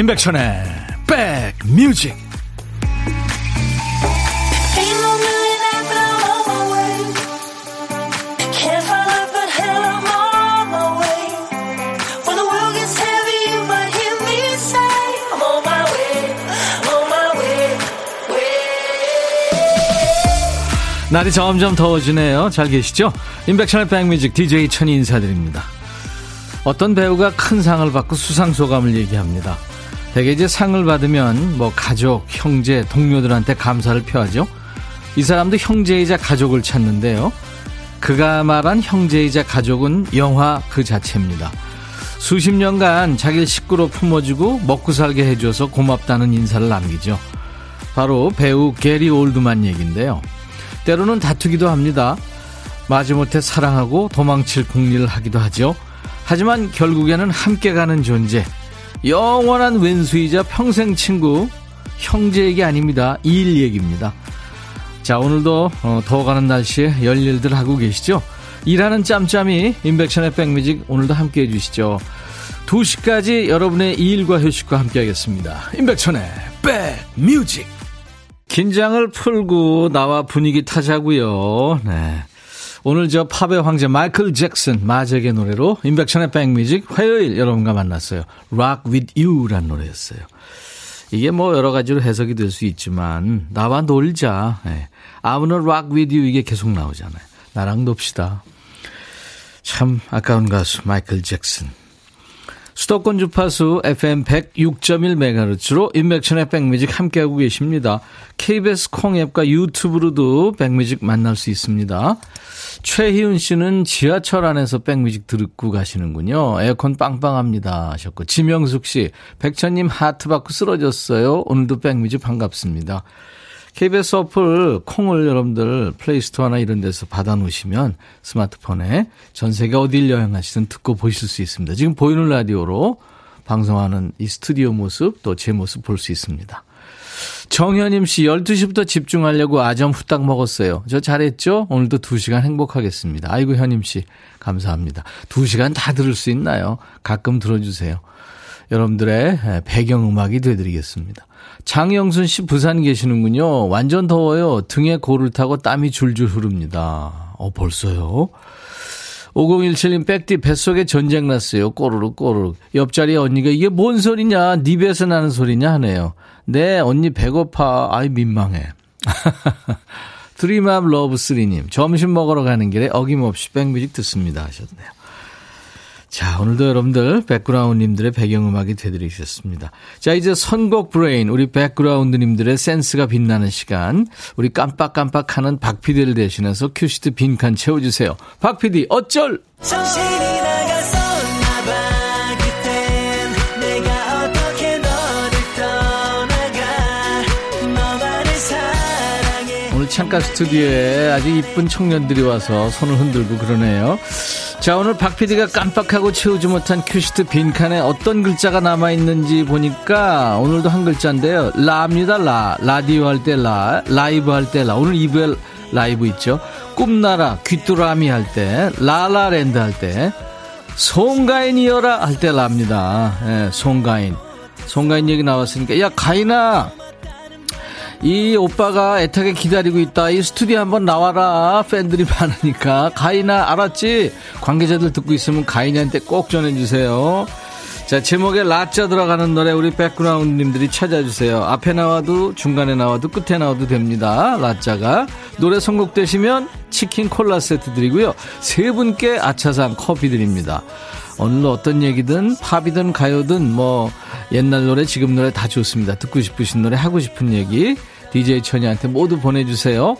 임백천의 백뮤직 날이 점점 더워지네요. 잘 계시죠? 임백천의 백뮤직 DJ 천이 인사드립니다. 어떤 배우가 큰 상을 받고 수상 소감을 얘기합니다. 대개 이제 상을 받으면 뭐 가족, 형제, 동료들한테 감사를 표하죠. 이 사람도 형제이자 가족을 찾는데요. 그가 말한 형제이자 가족은 영화 그 자체입니다. 수십 년간 자기를 식구로 품어주고 먹고 살게 해줘서 고맙다는 인사를 남기죠. 바로 배우 게리 올드만 얘기인데요. 때로는 다투기도 합니다. 마지못해 사랑하고 도망칠 궁리를 하기도 하죠. 하지만 결국에는 함께 가는 존재, 영원한 왼수이자 평생 친구, 형제 얘기 아닙니다. 일 얘기입니다. 자, 오늘도 어, 더워가는 날씨에 열일들 하고 계시죠? 일하는 짬짬이 인백션의 백뮤직 오늘도 함께 해 주시죠. 2시까지 여러분의 일과 휴식과 함께 하겠습니다. 인백천의 백뮤직 긴장을 풀고 나와 분위기 타자고요. 네. 오늘 저 팝의 황제 마이클 잭슨 마잭의 노래로 인백션의 백뮤직 화요일 여러분과 만났어요. Rock with You란 노래였어요. 이게 뭐 여러 가지로 해석이 될 수 있지만 나와 놀자. 네. 아무나 Rock with You 이게 계속 나오잖아요. 나랑 놉시다. 참 아까운 가수 마이클 잭슨. 수도권 주파수 FM 106.1MHz로 인백션의 백뮤직 함께하고 계십니다. KBS 콩앱과 유튜브로도 백뮤직 만날 수 있습니다. 최희은 씨는 지하철 안에서 백뮤직 듣고 가시는군요. 에어컨 빵빵합니다 하셨고 지명숙 씨 백천님 하트 받고 쓰러졌어요. 오늘도 백뮤직 반갑습니다. KBS 어플 콩을 여러분들 플레이스토어나 이런 데서 받아 놓으시면 스마트폰에 전 세계 어딜 여행하시든 듣고 보실 수 있습니다. 지금 보이는 라디오로 방송하는 이 스튜디오 모습 또 제 모습 볼 수 있습니다. 정현임 씨 12시부터 집중하려고 아점 후딱 먹었어요. 저 잘했죠? 오늘도 2시간 행복하겠습니다. 아이고 현임 씨 감사합니다. 2시간 다 들을 수 있나요? 가끔 들어주세요. 여러분들의 배경음악이 되드리겠습니다. 장영순 씨 부산 계시는군요. 완전 더워요. 등에 고를 타고 땀이 줄줄 흐릅니다. 어, 벌써요? 5017님 백디 뱃속에 전쟁 났어요. 꼬르륵 꼬르륵. 옆자리 언니가 이게 뭔 소리냐? 니 배에서 나는 소리냐 하네요. 네, 언니 배고파. 아이 민망해. 드림암 러브쓰리님 점심 먹으러 가는 길에 어김없이 백뮤직 듣습니다 하셨네요. 자, 오늘도 여러분들 백그라운드님들의 배경음악이 되드리겠습니다. 자, 이제 선곡 브레인, 우리 백그라운드님들의 센스가 빛나는 시간. 우리 깜빡깜빡하는 박피디를 대신해서 큐시트 빈칸 채워주세요. 박피디, 어쩔! 정신이 창가 스튜디오에 아주 이쁜 청년들이 와서 손을 흔들고 그러네요. 자, 오늘 박 PD가 깜빡하고 채우지 못한 큐시트 빈칸에 어떤 글자가 남아있는지 보니까 오늘도 한 글자인데요. 라입니다, 라. 라디오 할 때 라, 라이브 할 때 라. 오늘 2부에 라이브 있죠. 꿈나라, 귀뚜라미 할 때, 라라랜드 할 때, 송가인이여라 할 때 라입니다. 예, 송가인. 송가인 얘기 나왔으니까, 야, 가인아! 이 오빠가 애타게 기다리고 있다. 이 스튜디오 한번 나와라. 팬들이 많으니까. 가인아, 알았지? 관계자들 듣고 있으면 가인이한테 꼭 전해주세요. 자, 제목에 라자 들어가는 노래 우리 백그라운드님들이 찾아주세요. 앞에 나와도 중간에 나와도 끝에 나와도 됩니다. 라자가. 노래 선곡되시면 치킨 콜라 세트 드리고요. 세 분께 아차상 커피 드립니다. 오늘 어떤 얘기든 팝이든 가요든 뭐 옛날 노래 지금 노래 다 좋습니다. 듣고 싶으신 노래 하고 싶은 얘기 DJ 천이한테 모두 보내주세요.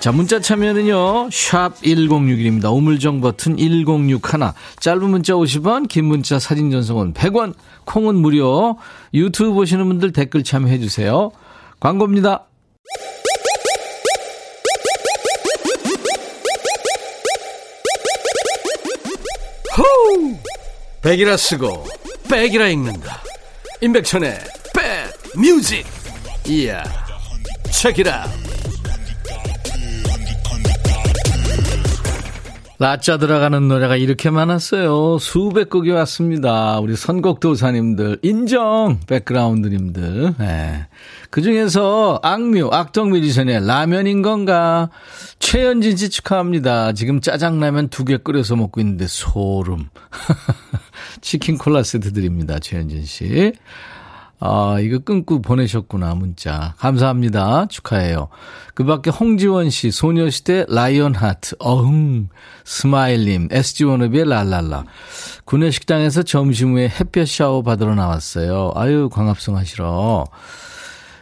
자, 문자 참여는요, 샵 1061입니다. 우물정 버튼 1061. 짧은 문자 50원, 긴 문자 사진 전송은 100원, 콩은 무료. 유튜브 보시는 분들 댓글 참여해주세요. 광고입니다. 호우! 백이라 쓰고, 백이라 읽는다. 임백천의 백 뮤직. 이야. Out. 라짜 들어가는 노래가 이렇게 많았어요. 수백 곡이 왔습니다. 우리 선곡도사님들, 인정! 백그라운드님들. 네. 그 중에서 악뮤, 악동 뮤지션의 라면인 건가? 최현진 씨 축하합니다. 지금 짜장라면 두 개 끓여서 먹고 있는데 소름. 치킨 콜라 세트 드립니다. 최현진 씨. 아, 이거 끊고 보내셨구나, 문자. 감사합니다. 축하해요. 그 밖에 홍지원 씨, 소녀시대 Lion Heart, 어흥, 스마일님, SG 워너비의 라라라. 구내식당에서 점심 후에 햇볕 샤워 받으러 나왔어요. 아유, 광합성 하시러.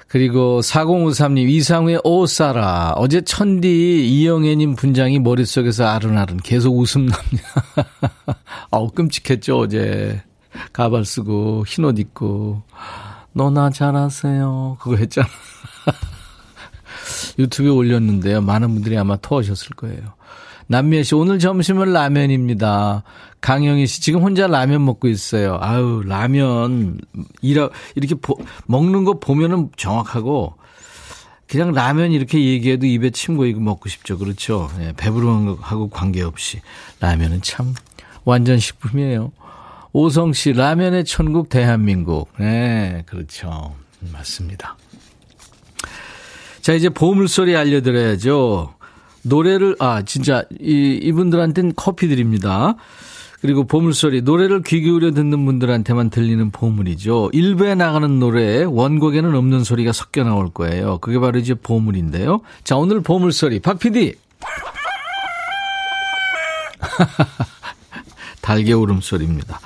그리고 4053님, 이상우의 오사라. 어제 천디 이영애님 분장이 머릿속에서 아른아른 계속 웃음 납니다. 아우, 끔찍했죠, 어제. 가발 쓰고, 흰 옷 입고. 너나 잘하세요. 그거 했잖아. 유튜브에 올렸는데요. 많은 분들이 아마 터오셨을 거예요. 남미애 씨, 오늘 점심은 라면입니다. 강영희 씨, 지금 혼자 라면 먹고 있어요. 아유, 라면, 이라, 이렇게 보, 먹는 거 보면은 정확하고, 그냥 라면 이렇게 얘기해도 입에 침 고이고 먹고 싶죠. 그렇죠. 예, 배부른 거하고 관계없이. 라면은 참 완전 식품이에요. 오성 씨, 라면의 천국 대한민국. 네, 그렇죠. 맞습니다. 자, 이제 보물소리 알려드려야죠. 노래를, 아, 진짜, 이, 이분들한테는 커피 드립니다. 그리고 보물소리, 노래를 귀 기울여 듣는 분들한테만 들리는 보물이죠. 일부에 나가는 노래에 원곡에는 없는 소리가 섞여 나올 거예요. 그게 바로 이제 보물인데요. 자, 오늘 보물소리, 박 PD! 달개 울음소리입니다.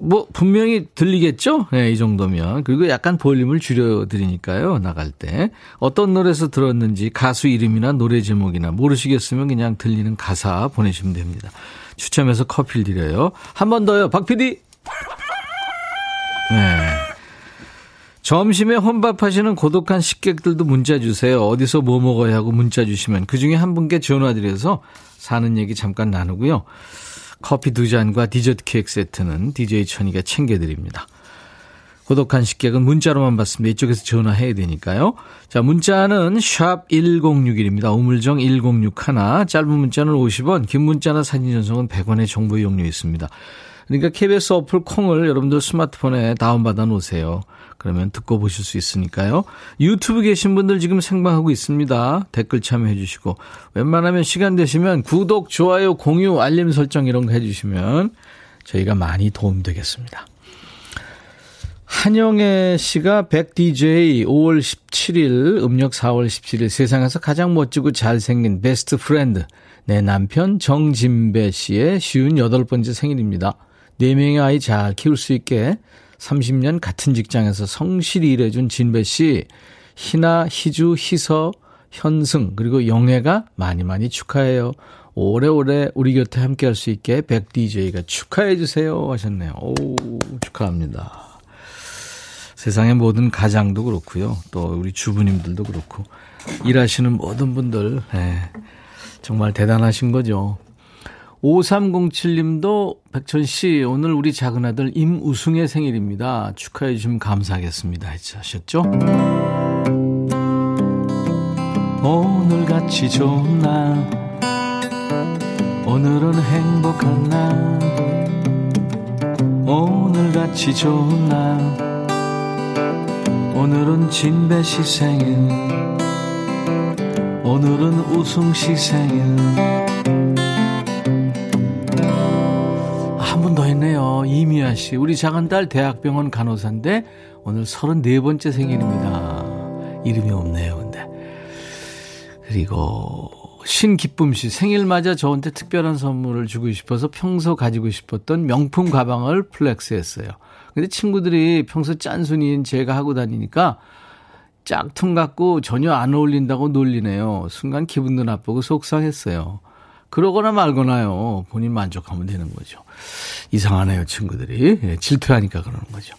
뭐 분명히 들리겠죠? 네, 이 정도면. 그리고 약간 볼륨을 줄여 드리니까요. 나갈 때. 어떤 노래에서 들었는지 가수 이름이나 노래 제목이나 모르시겠으면 그냥 들리는 가사 보내시면 됩니다. 추첨해서 커피를 드려요. 한 번 더요. 박 PD. 네. 점심에 혼밥하시는 고독한 식객들도 문자 주세요. 어디서 뭐 먹어야 하고 문자 주시면 그 중에 한 분께 전화 드려서 사는 얘기 잠깐 나누고요. 커피 두 잔과 디저트 케이크 세트는 DJ 천이가 챙겨드립니다. 고독한 식객은 문자로만 받습니다. 이쪽에서 전화해야 되니까요. 자, 문자는 샵 1061입니다. 우물정 1061. 짧은 문자는 50원, 긴 문자나 사진 전송은 100원의 정보 이용료 있습니다. 그러니까 KBS 어플 콩을 여러분들 스마트폰에 다운받아 놓으세요. 그러면 듣고 보실 수 있으니까요. 유튜브 계신 분들 지금 생방하고 있습니다. 댓글 참여해 주시고 웬만하면 시간 되시면 구독, 좋아요, 공유, 알림 설정 이런 거 해 주시면 저희가 많이 도움되겠습니다. 한영애 씨가 백 DJ 5월 17일, 음력 4월 17일 세상에서 가장 멋지고 잘생긴 best friend 내 남편 정진배 씨의 쉬운 여덟 번째 생일입니다. 4명의 아이 잘 키울 수 있게 30년 같은 직장에서 성실히 일해준 진배 씨, 희나, 희주, 희서, 현승, 그리고 영애가 많이 많이 축하해요. 오래오래 우리 곁에 함께 할 수 있게 백 DJ가 축하해주세요 하셨네요. 오, 축하합니다. 세상의 모든 가장도 그렇고요. 또 우리 주부님들도 그렇고, 일하시는 모든 분들, 네, 정말 대단하신 거죠. 5307님도 백천 씨, 오늘 우리 작은 아들 임우승의 생일입니다. 축하해 주시면 감사하겠습니다. 하셨죠? 오늘같이 좋은 날, 오늘은 행복한 날, 오늘같이 좋은 날, 오늘은 진배씨 생일, 오늘은 우승씨 생일, 했네요. 이미아 씨. 우리 작은딸 대학병원 간호사인데 오늘 34번째 생일입니다. 이름이 없네요, 근데. 그리고 신기쁨 씨. 생일 맞아 저한테 특별한 선물을 주고 싶어서 평소 가지고 싶었던 명품 가방을 flex 했어요. 근데 친구들이 평소 짠순이인 제가 하고 다니니까 짝퉁 같고 전혀 안 어울린다고 놀리네요. 순간 기분도 나쁘고 속상했어요. 그러거나 말거나요. 본인 만족하면 되는 거죠. 이상하네요, 친구들이. 예, 질투하니까 그러는 거죠.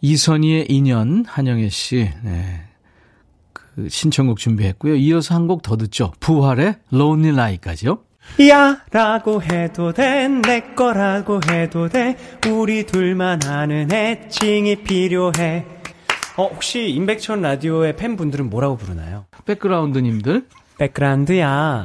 이선희의 인연, 한영애 씨. 네. 그 신청곡 준비했고요. 이어서 한 곡 더 듣죠. 부활의 Lonely Night까지요. 야 라고 해도 돼 내 거라고 해도 돼 우리 둘만 아는 애칭이 필요해 어 혹시 임백천 라디오의 팬분들은 뭐라고 부르나요? 백그라운드님들 백그라운드야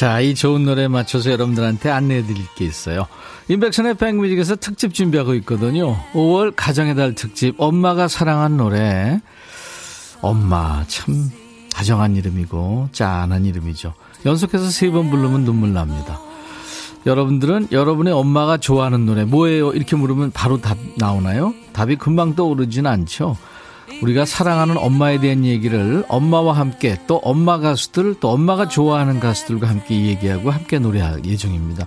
자, 이 좋은 노래에 맞춰서 여러분들한테 안내해 드릴 게 있어요. 인백션의 백뮤직에서 특집 준비하고 있거든요. 5월 가정의 달 특집, 엄마가 사랑한 노래. 엄마, 참, 다정한 이름이고, 짠한 이름이죠. 연속해서 세 번 부르면 눈물 납니다. 여러분들은 여러분의 엄마가 좋아하는 노래 뭐예요? 이렇게 물으면 바로 답 나오나요? 답이 금방 떠오르진 않죠. 우리가 사랑하는 엄마에 대한 얘기를 엄마와 함께 또 엄마 가수들 또 엄마가 좋아하는 가수들과 함께 얘기하고 함께 노래할 예정입니다.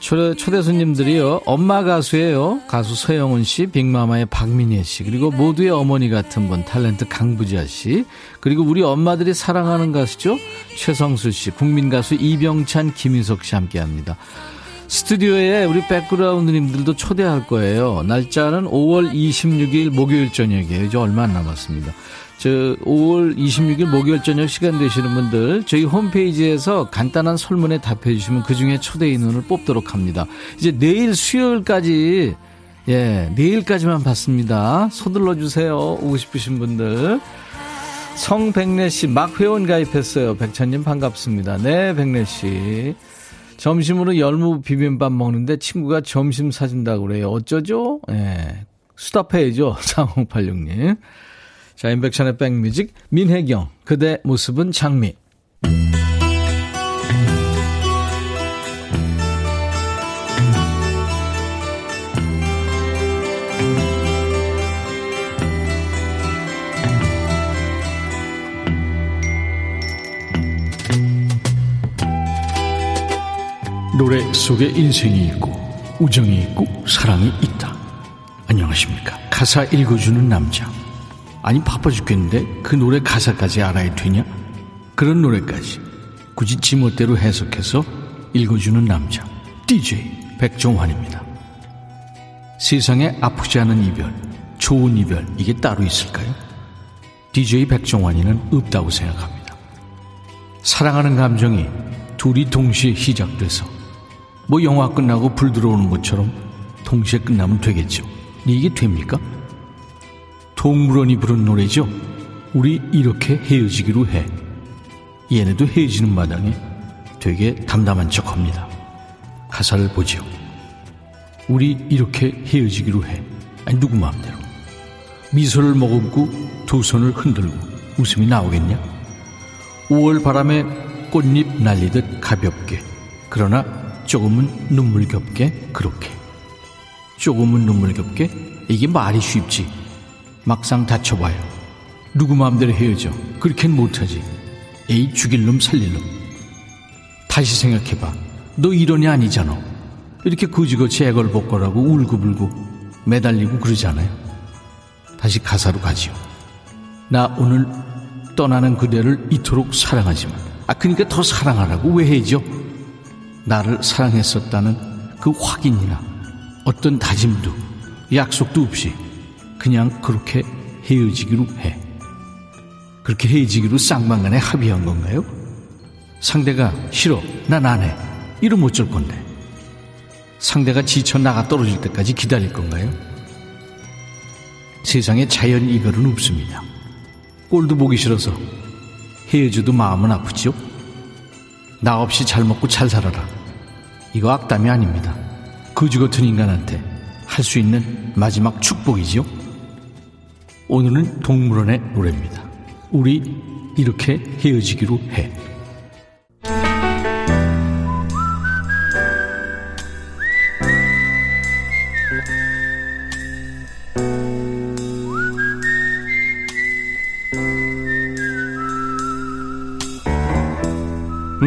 초대, 초대 손님들이요. 엄마 가수예요. 가수 서영은 씨, 빅마마의 박민혜 씨, 그리고 모두의 어머니 같은 분 탤런트 강부자 씨, 그리고 우리 엄마들이 사랑하는 가수죠. 최성수 씨, 국민 가수 이병찬, 김인석 씨 함께 합니다. 스튜디오에 우리 백그라운드님들도 초대할 거예요. 날짜는 5월 26일 목요일 저녁이에요. 이제 얼마 안 남았습니다. 저 5월 26일 목요일 저녁 시간 되시는 분들 저희 홈페이지에서 간단한 설문에 답해 주시면 그중에 초대 인원을 뽑도록 합니다. 이제 내일 수요일까지 예, 내일까지만 받습니다. 서둘러 주세요. 오고 싶으신 분들. 성백래 씨막 회원 가입했어요. 백천님 반갑습니다. 네, 백래 씨. 점심으로 열무 비빔밥 먹는데 친구가 점심 사준다고 그래요. 어쩌죠? 예. 수답해야죠. 3086님. 자, 인백션의 백뮤직. 민혜경. 그대 모습은 장미. 노래 속에 인생이 있고 우정이 있고 사랑이 있다. 안녕하십니까. 가사 읽어주는 남자. 아니 바빠 죽겠는데 그 노래 가사까지 알아야 되냐? 그런 노래까지 굳이 지멋대로 해석해서 읽어주는 남자. DJ 백종환입니다. 세상에 아프지 않은 이별, 좋은 이별 이게 따로 있을까요? DJ 백종환이는 없다고 생각합니다. 사랑하는 감정이 둘이 동시에 시작돼서 뭐 영화 끝나고 불 들어오는 것처럼 동시에 끝나면 되겠죠. 이게 됩니까? 동물원이 부른 노래죠. 우리 이렇게 헤어지기로 해. 얘네도 헤어지는 마당에 되게 담담한 척 합니다. 가사를 보죠. 우리 이렇게 헤어지기로 해. 아니, 누구 마음대로. 미소를 머금고 두 손을 흔들고 웃음이 나오겠냐? 5월 바람에 꽃잎 날리듯 가볍게. 그러나 조금은 눈물겹게 그렇게. 조금은 눈물겹게 이게 말이 쉽지. 막상 다쳐봐요. 누구 마음대로 헤어져. 그렇게는 못하지. 에이 죽일 놈 살릴 놈. 다시 생각해봐. 너 이런이 아니잖아. 이렇게 거지거지 애걸복걸하고 울고불고 매달리고 그러잖아요. 다시 가사로 가지요. 나 오늘 떠나는 그대를 이토록 사랑하지만. 아 그러니까 더 사랑하라고 왜 해죠 나를 사랑했었다는 그 확인이나 어떤 다짐도 약속도 없이 그냥 그렇게 헤어지기로 해. 그렇게 헤어지기로 쌍방간에 합의한 건가요? 상대가 싫어, 난 안 해. 이러면 어쩔 건데. 상대가 지쳐 나가 떨어질 때까지 기다릴 건가요? 세상에 자연 이별은 없습니다. 꼴도 보기 싫어서 헤어져도 마음은 아프죠? 나 없이 잘 먹고 잘 살아라. 이거 악담이 아닙니다. 거지 같은 인간한테 할 수 있는 마지막 축복이지요. 오늘은 동물원의 노래입니다. 우리 이렇게 헤어지기로 해.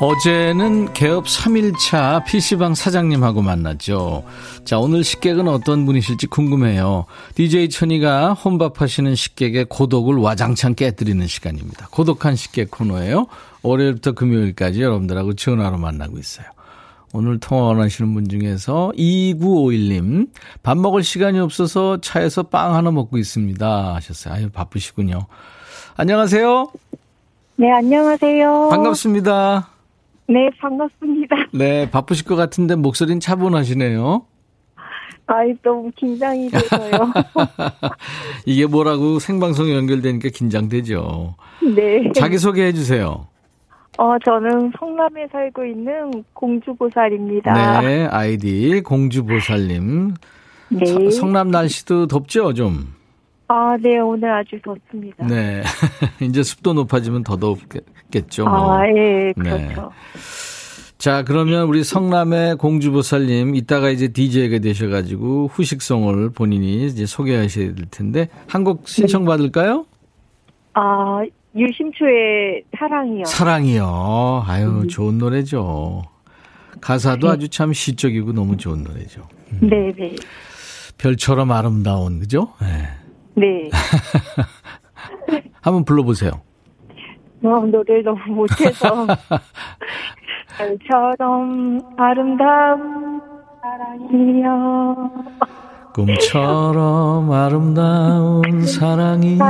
어제는 개업 3일차 PC방 사장님하고 만났죠. 자, 오늘 식객은 어떤 분이실지 궁금해요. DJ 천이가 혼밥 하시는 식객의 고독을 와장창 깨뜨리는 시간입니다. 고독한 식객 코너예요. 월요일부터 금요일까지 여러분들하고 전화로 만나고 있어요. 오늘 통화 원하시는 분 중에서 2951님, 밥 먹을 시간이 없어서 차에서 빵 하나 먹고 있습니다. 하셨어요. 아유, 바쁘시군요. 안녕하세요. 네, 안녕하세요. 반갑습니다. 네, 반갑습니다. 네, 바쁘실 것 같은데 목소리는 차분하시네요. 아이, 너무 긴장이 돼서요. 이게 뭐라고 생방송에 연결되니까 긴장되죠. 네. 자기소개해 주세요. 어, 저는 성남에 살고 있는 공주보살입니다. 네, 아이디 공주보살님. 네. 서- 성남 날씨도 덥죠, 좀? 아, 네, 오늘 아주 좋습니다. 네. 이제 습도 높아지면 더 덥 겠죠. 뭐. 아, 예, 네. 그렇죠. 자, 그러면 우리 성남의 공주보살님, 이따가 이제 DJ가 되셔가지고 후식송을 본인이 이제 소개하셔야 될 텐데, 한 곡 신청받을까요? 아, 유심초의 사랑이요. 사랑이요. 아유, 좋은 노래죠. 가사도 아주 참 시적이고 너무 좋은 노래죠. 네, 네. 별처럼 아름다운, 그죠? 네. 네. 한번 불러보세요. 어, 노래를 너무 못해서. 별처럼 아름다운 사랑이요. 꿈처럼 아름다운 사랑이요.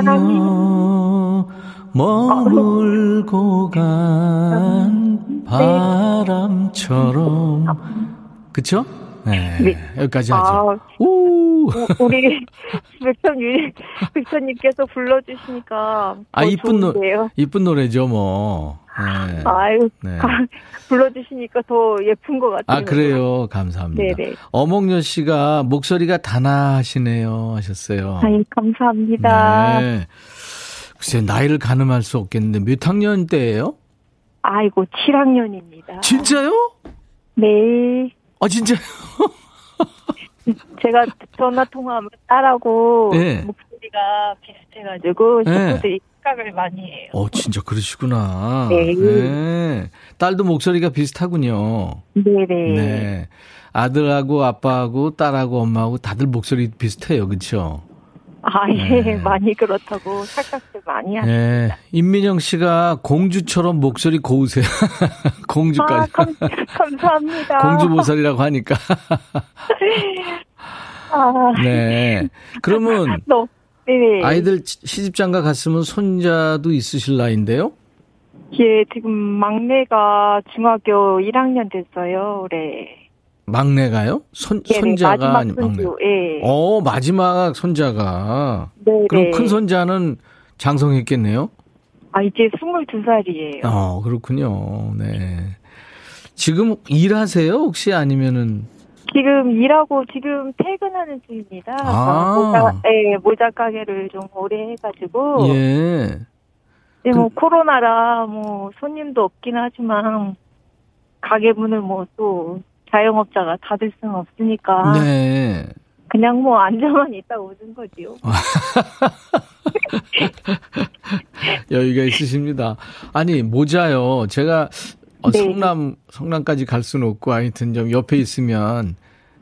머물고 간 바람처럼. 그쵸? 네. 네. 여기까지 아, 하죠. 우! 우- 우리 백천 유 백천님께서 불러주시니까 아, 더 이쁜 노. 이쁜 노래죠, 뭐. 네. 아유 네. 가- 불러주시니까 더 예쁜 것 같아요. 아, 그래요. 감사합니다. 네네. 어몽여 씨가 목소리가 단아하시네요. 하셨어요. 아이 감사합니다. 네. 글쎄, 나이를 가늠할 수 없겠는데, 몇 학년 때예요 아이고 7학년입니다. 진짜요? 네. 아, 진짜요? 제가 전화 통화하면 딸하고 네. 목소리가 비슷해가지고 네. 친구들이 생각을 많이 해요. 어, 진짜 그러시구나. 네. 네. 딸도 목소리가 비슷하군요. 네네. 네. 아들하고 아빠하고 딸하고 엄마하고 다들 목소리 비슷해요. 그쵸? 아, 예, 네. 많이 그렇다고 착각들 많이 하네요. 네. 임민영 씨가 공주처럼 목소리 고우세요. 아, 공주까지. 감, 감사합니다. 공주보살이라고 하니까. 아, 네. 그러면 너, 네네. 아이들 시집장가 갔으면 손자도 있으실 나이인데요? 예, 지금 막내가 중학교 1학년 됐어요, 올해. 막내가요? 손, 예, 네, 손자가 아니 막내. 예. 어, 마지막 손자가. 네, 그럼 네. 큰 손자는 장성했겠네요? 아, 이제 22살이에요. 어, 그렇군요. 네. 지금 일하세요? 혹시 아니면은 지금 일하고 지금 퇴근하는 중입니다. 아. 모자, 예, 모자 가게를 좀 오래 해가지고. 예. 네, 뭐, 코로나라, 뭐, 손님도 없긴 하지만, 가게 문을 뭐, 또, 자영업자가 닫을 수는 없으니까. 네. 그냥 뭐, 앉아만 있다 오는 거지요. 여유가 있으십니다. 아니, 모자요. 제가 어, 네. 성남, 성남까지 갈 수는 없고 하여튼 좀 옆에 있으면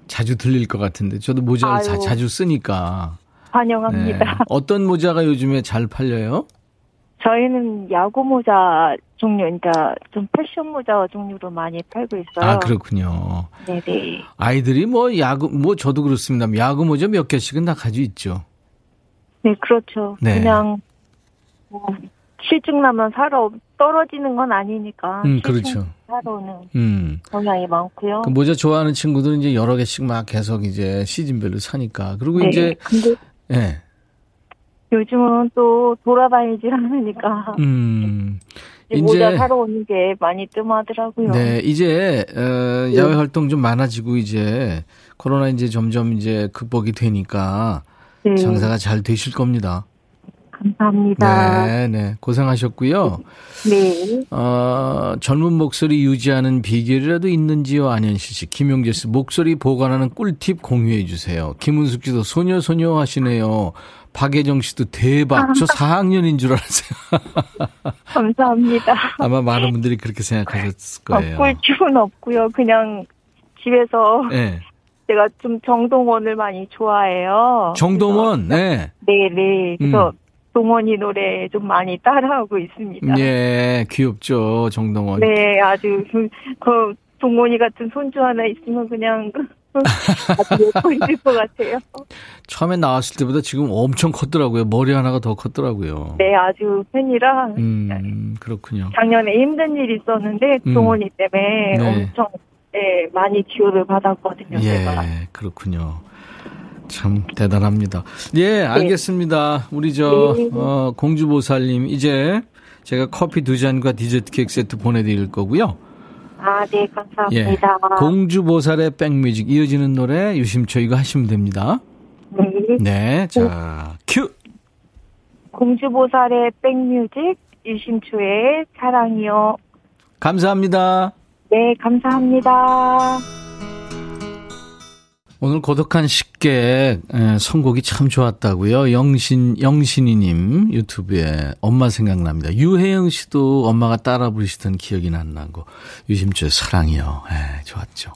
자주 들릴 것 같은데 저도 모자를 자. 자주 쓰니까. 네. 환영합니다. 어떤 모자가 요즘에 잘 팔려요? 저희는 야구 모자 종류, 그러니까 좀 패션 모자 종류로 많이 팔고 있어요. 아, 그렇군요. 네네. 아이들이 뭐 야구, 뭐 저도 그렇습니다. 야구 모자 몇 개씩은 다 가지고 있죠. 네, 그렇죠. 네. 그냥, 뭐, 실증 나면 사러 떨어지는 건 아니니까. 음, 실증 그렇죠. 사러 오는 음. 경향이 많고요. 그 모자 좋아하는 친구들은 이제 여러 개씩 막 계속 이제 시즌별로 사니까. 그리고 네. 이제, 근데 예. 요즘은 또 돌아다니질 않으니까. 음. 이제 모자 사러 오는 게 많이 뜸하더라고요. 네, 이제 어, 야외 활동 좀 많아지고 이제 코로나 이제 점점 이제 극복이 되니까 네, 장사가 잘 되실 겁니다. 감사합니다. 네, 네, 고생하셨고요. 네. 어, 젊은 목소리 유지하는 비결이라도 있는지요, 안현실 씨. 김용재 씨, 목소리 보관하는 꿀팁 공유해 주세요. 김은숙 씨도 소녀 소녀 하시네요. 박예정 씨도 대박. 저 4학년인 줄 알았어요. 감사합니다. 아마 많은 분들이 그렇게 생각하셨을 거예요. 어, 꿀팁은 없고요. 그냥 집에서 네. 제가 좀 정동원을 많이 좋아해요. 정동원, 네. 네, 네. 그래서 음. 동원이 노래 좀 많이 따라하고 있습니다. 예, 귀엽죠, 정동원. 네, 아주 그, 그 동원이 같은 손주 하나 있으면 그냥 아주 예뻐질 것 같아요. 처음에 나왔을 때보다 지금 엄청 컸더라고요. 머리 하나가 더 컸더라고요. 네, 아주 팬이라 음, 그렇군요. 작년에 힘든 일이 있었는데 음. 동원이 때문에 네. 엄청 네, 많이 기호를 받았거든요. 제가. 예, 그렇군요. 참 대단합니다. 예, 알겠습니다. 우리 저 네. 어, 공주보살님 이제 제가 커피 두 잔과 디저트 케이크 세트 보내드릴 거고요. 아, 네, 예, 감사합니다. 공주보살의 백뮤직 이어지는 노래 유심초 이거 하시면 됩니다. 네. 네, 자 큐. 공주보살의 백뮤직 유심초의 사랑이요. 감사합니다. 네, 감사합니다. 오늘 고독한 식객 에, 선곡이 참 좋았다고요. 영신 영신이님 유튜브에 엄마 생각납니다. 유혜영 씨도 엄마가 따라 부르시던 기억이 난다고 유심초의 사랑이요. 에, 좋았죠.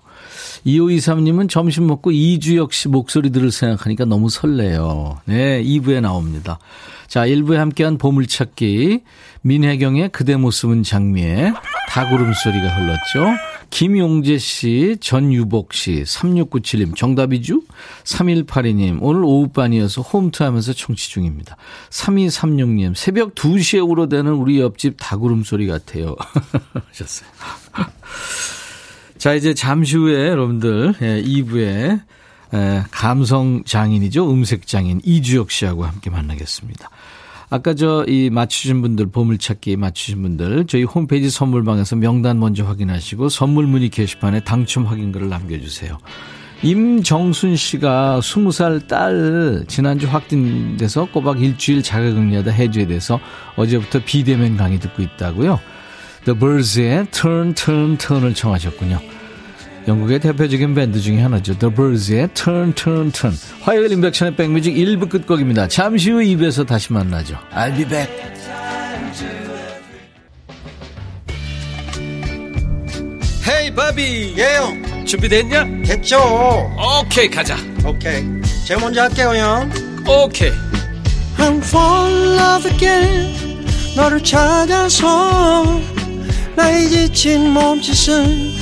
2523님은 점심 먹고 이주혁 씨 목소리 들을 생각하니까 너무 설레요. 네, 2부에 나옵니다. 자, 1부에 함께한 보물찾기 민혜경의 그대 모습은 장미에 다구름 소리가 흘렀죠. 김용재 씨, 전유복 씨, 3697님 정답이죠? 3182님 오늘 오후반이어서 홈트 하면서 청취 중입니다. 3236님 새벽 2시에 울어대는 우리 옆집 다구름 소리 같아요. 하셨어요. 자, 이제 잠시 후에 여러분들, 예, 2부에 예, 감성 장인이죠. 음색 장인 이주혁 씨하고 함께 만나겠습니다. 아까 저 이 맞추신 분들 보물찾기 맞추신 분들 저희 홈페이지 선물방에서 명단 먼저 확인하시고 선물 문의 게시판에 당첨 확인글을 남겨주세요. 임정순 씨가 20살 딸 지난주 확진돼서 꼬박 일주일 자가격리하다 해줘야 돼서 어제부터 비대면 강의 듣고 있다고요. The Birds의 Turn Turn Turn을 청하셨군요. 영국의 대표적인 밴드 중에 하나죠. The Birds의 Turn Turn Turn. 화요일 인백션의 백뮤직 1부 끝곡입니다. 잠시 후 2부에서 다시 만나죠. I'll be back. 헤이 바비 예영 준비됐냐? 됐죠 오케이 가자 오케이 제가 먼저 할게요 형 오케이 I'm fall in love again 너를 찾아서 나의 지친 몸짓은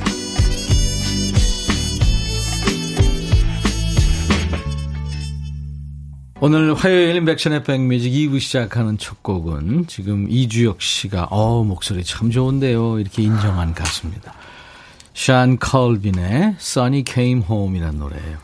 오늘 화요일 백션의 백뮤직 2부 시작하는 첫 곡은 지금 이주혁 씨가 어 목소리 참 좋은데요 이렇게 인정한 가수입니다. 샨 컬빈의 Sunny Came Home이라는 노래예요.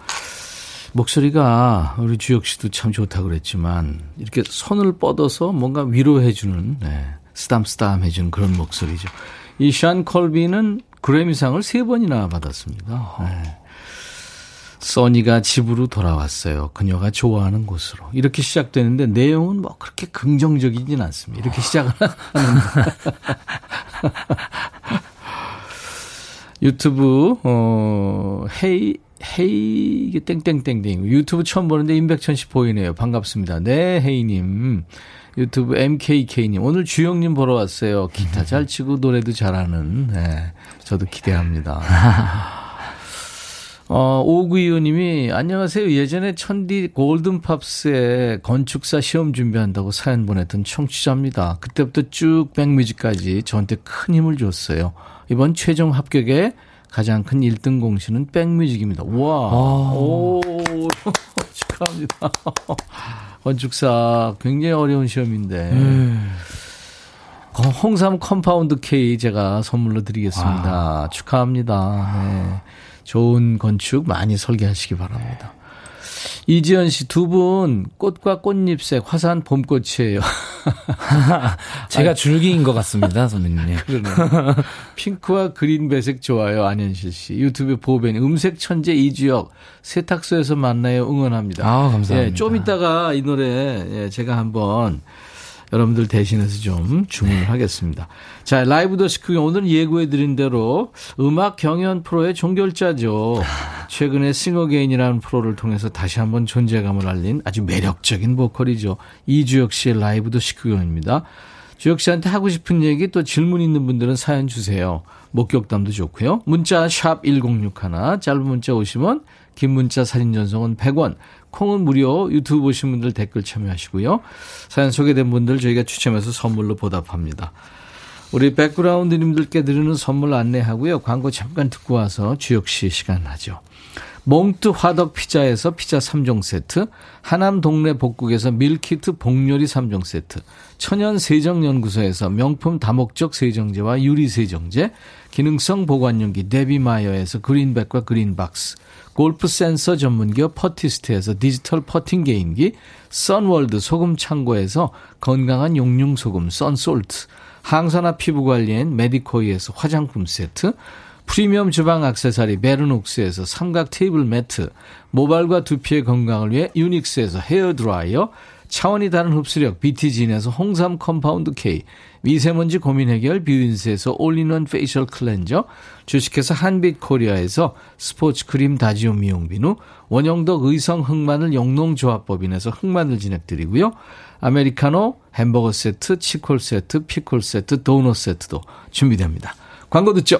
목소리가 우리 주혁 씨도 참 좋다고 그랬지만 이렇게 손을 뻗어서 뭔가 위로해주는 네, 쓰담쓰담해주는 그런 목소리죠. 이 샨 컬빈은 그래미상을 세 번이나 받았습니다. 네. 써니가 집으로 돌아왔어요. 그녀가 좋아하는 곳으로. 이렇게 시작되는데 내용은 뭐 그렇게 긍정적이진 않습니다. 이렇게 시작을 하는. 유튜브, 어, 헤이, 헤이, 이게 땡땡땡땡. 유튜브 처음 보는데 임백천 씨 보이네요. 반갑습니다. 네, 헤이 님. 유튜브 MKK님. 오늘 주영님 보러 왔어요. 기타 잘 치고 노래도 잘하는. 네. 저도 기대합니다. 어, 오구이호님이 안녕하세요. 예전에 천디 골든팝스에 건축사 시험 준비한다고 사연 보냈던 청취자입니다. 그때부터 쭉 백뮤직까지 저한테 큰 힘을 줬어요. 이번 최종 합격에 가장 큰 1등 공신은 백뮤직입니다. 우와. 오, 축하합니다. 건축사 굉장히 어려운 시험인데. 어, 홍삼 compound K 제가 선물로 드리겠습니다. 축하합니다. 네. 좋은 건축 많이 설계하시기 바랍니다. 이지연 씨 두 분 꽃과 꽃잎색 화사한 봄꽃이에요. 제가 줄기인 것 같습니다, 선배님. 그러네. 핑크와 그린 배색 좋아요, 안현실 씨. 유튜브 보벤 음색 천재 이주혁 세탁소에서 만나요 응원합니다. 아, 감사합니다. 예, 좀 이따가 이 노래 예, 제가 한번 여러분들 대신해서 좀 주문을 네. 하겠습니다. 자, live the chic 오늘 예고해드린 대로 음악 경연 프로의 종결자죠. 최근에 싱어게인이라는 프로를 통해서 다시 한번 존재감을 알린 아주 매력적인 보컬이죠. 이주혁 씨의 live the chic용입니다. 주혁 씨한테 하고 싶은 얘기 또 질문 있는 분들은 사연 주세요. 목격담도 좋고요. 문자 샵 1061, 짧은 문자 오시면 긴 문자 사진 전송은 100원, 콩은 무료, 유튜브 보신 분들 댓글 참여하시고요. 사연 소개된 분들 저희가 추첨해서 선물로 보답합니다. 우리 백그라운드님들께 드리는 선물 안내하고요. 광고 잠깐 듣고 와서 주혁 씨 시간 하죠. 몽트 화덕 피자에서 피자 3종 세트, 하남 동네 복국에서 밀키트 복요리 3종 세트, 천연 세정연구소에서 명품 다목적 세정제와 유리 세정제, 기능성 보관용기 데비마이어에서 그린백과 그린박스, 골프 센서 전문기업 퍼티스트에서 디지털 퍼팅 게임기, 선월드 소금 창고에서 건강한 용융 소금 썬솔트, 항산화 피부 관리엔 메디코이에서 화장품 세트, 프리미엄 주방 악세사리 베르녹스에서 삼각 테이블 매트, 모발과 두피의 건강을 위해 유닉스에서 헤어 드라이어, 차원이 다른 흡수력 BT진에서 홍삼 compound K, 미세먼지 고민 해결 뷰인스에서 all-in-one facial cleanser, 주식회사 한빛 코리아에서 스포츠 크림 다지오 미용 비누, 원형덕 의성 흑마늘 영농조합법인에서 흑마늘 진액 드리고요. 아메리카노, 햄버거 세트, 치콜 세트, 피콜 세트, 도넛 세트도 준비됩니다. 광고 듣죠?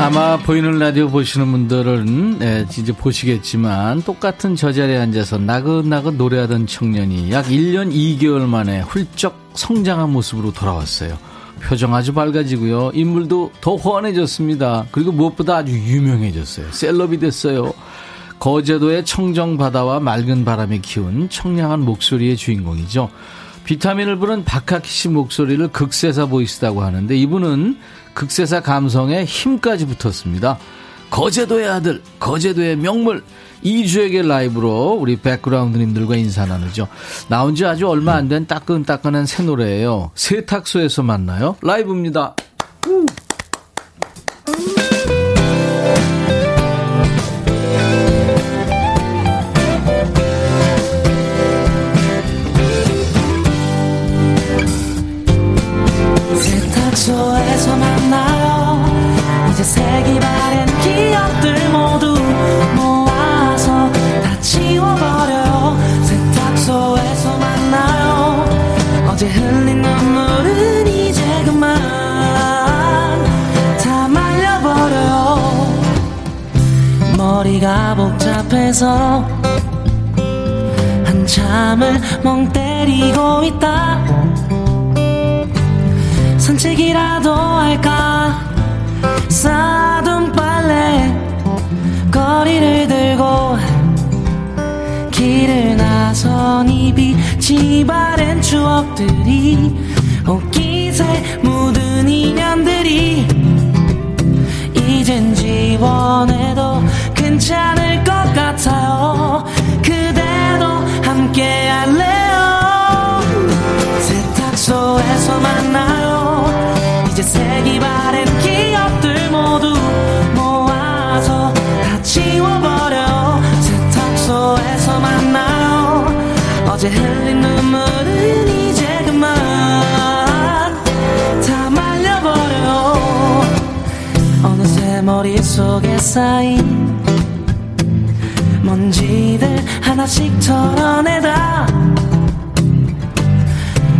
아마 보이는 라디오 보시는 분들은 네, 이제 보시겠지만 똑같은 저 자리에 앉아서 나긋나긋 노래하던 청년이 약 1년 2개월 만에 훌쩍 성장한 모습으로 돌아왔어요. 표정 아주 밝아지고요. 인물도 더 호환해졌습니다. 그리고 무엇보다 아주 유명해졌어요. 셀럽이 됐어요. 거제도의 청정 바다와 맑은 바람이 키운 청량한 목소리의 주인공이죠. 비타민을 부른 박하키 씨 목소리를 극세사 보이시다고 하는데 이분은 극세사 감성에 힘까지 붙었습니다. 거제도의 아들, 거제도의 명물, 이주에게 라이브로 우리 백그라운드님들과 인사 나누죠. 나온 지 아주 얼마 안 된 따끈따끈한 새 노래예요. 세탁소에서 만나요. 라이브입니다. 세 복잡해서 한참을 멍 때리고 있다. 산책이라도 할까? 싸둔 빨래 거리를 들고 길을 나선 입이 지바른 추억들이 옷깃에 묻은 어제 흘린 눈물은 이제 그만 다 말려버려. 어느새 머릿속에 쌓인 먼지들 하나씩 털어내다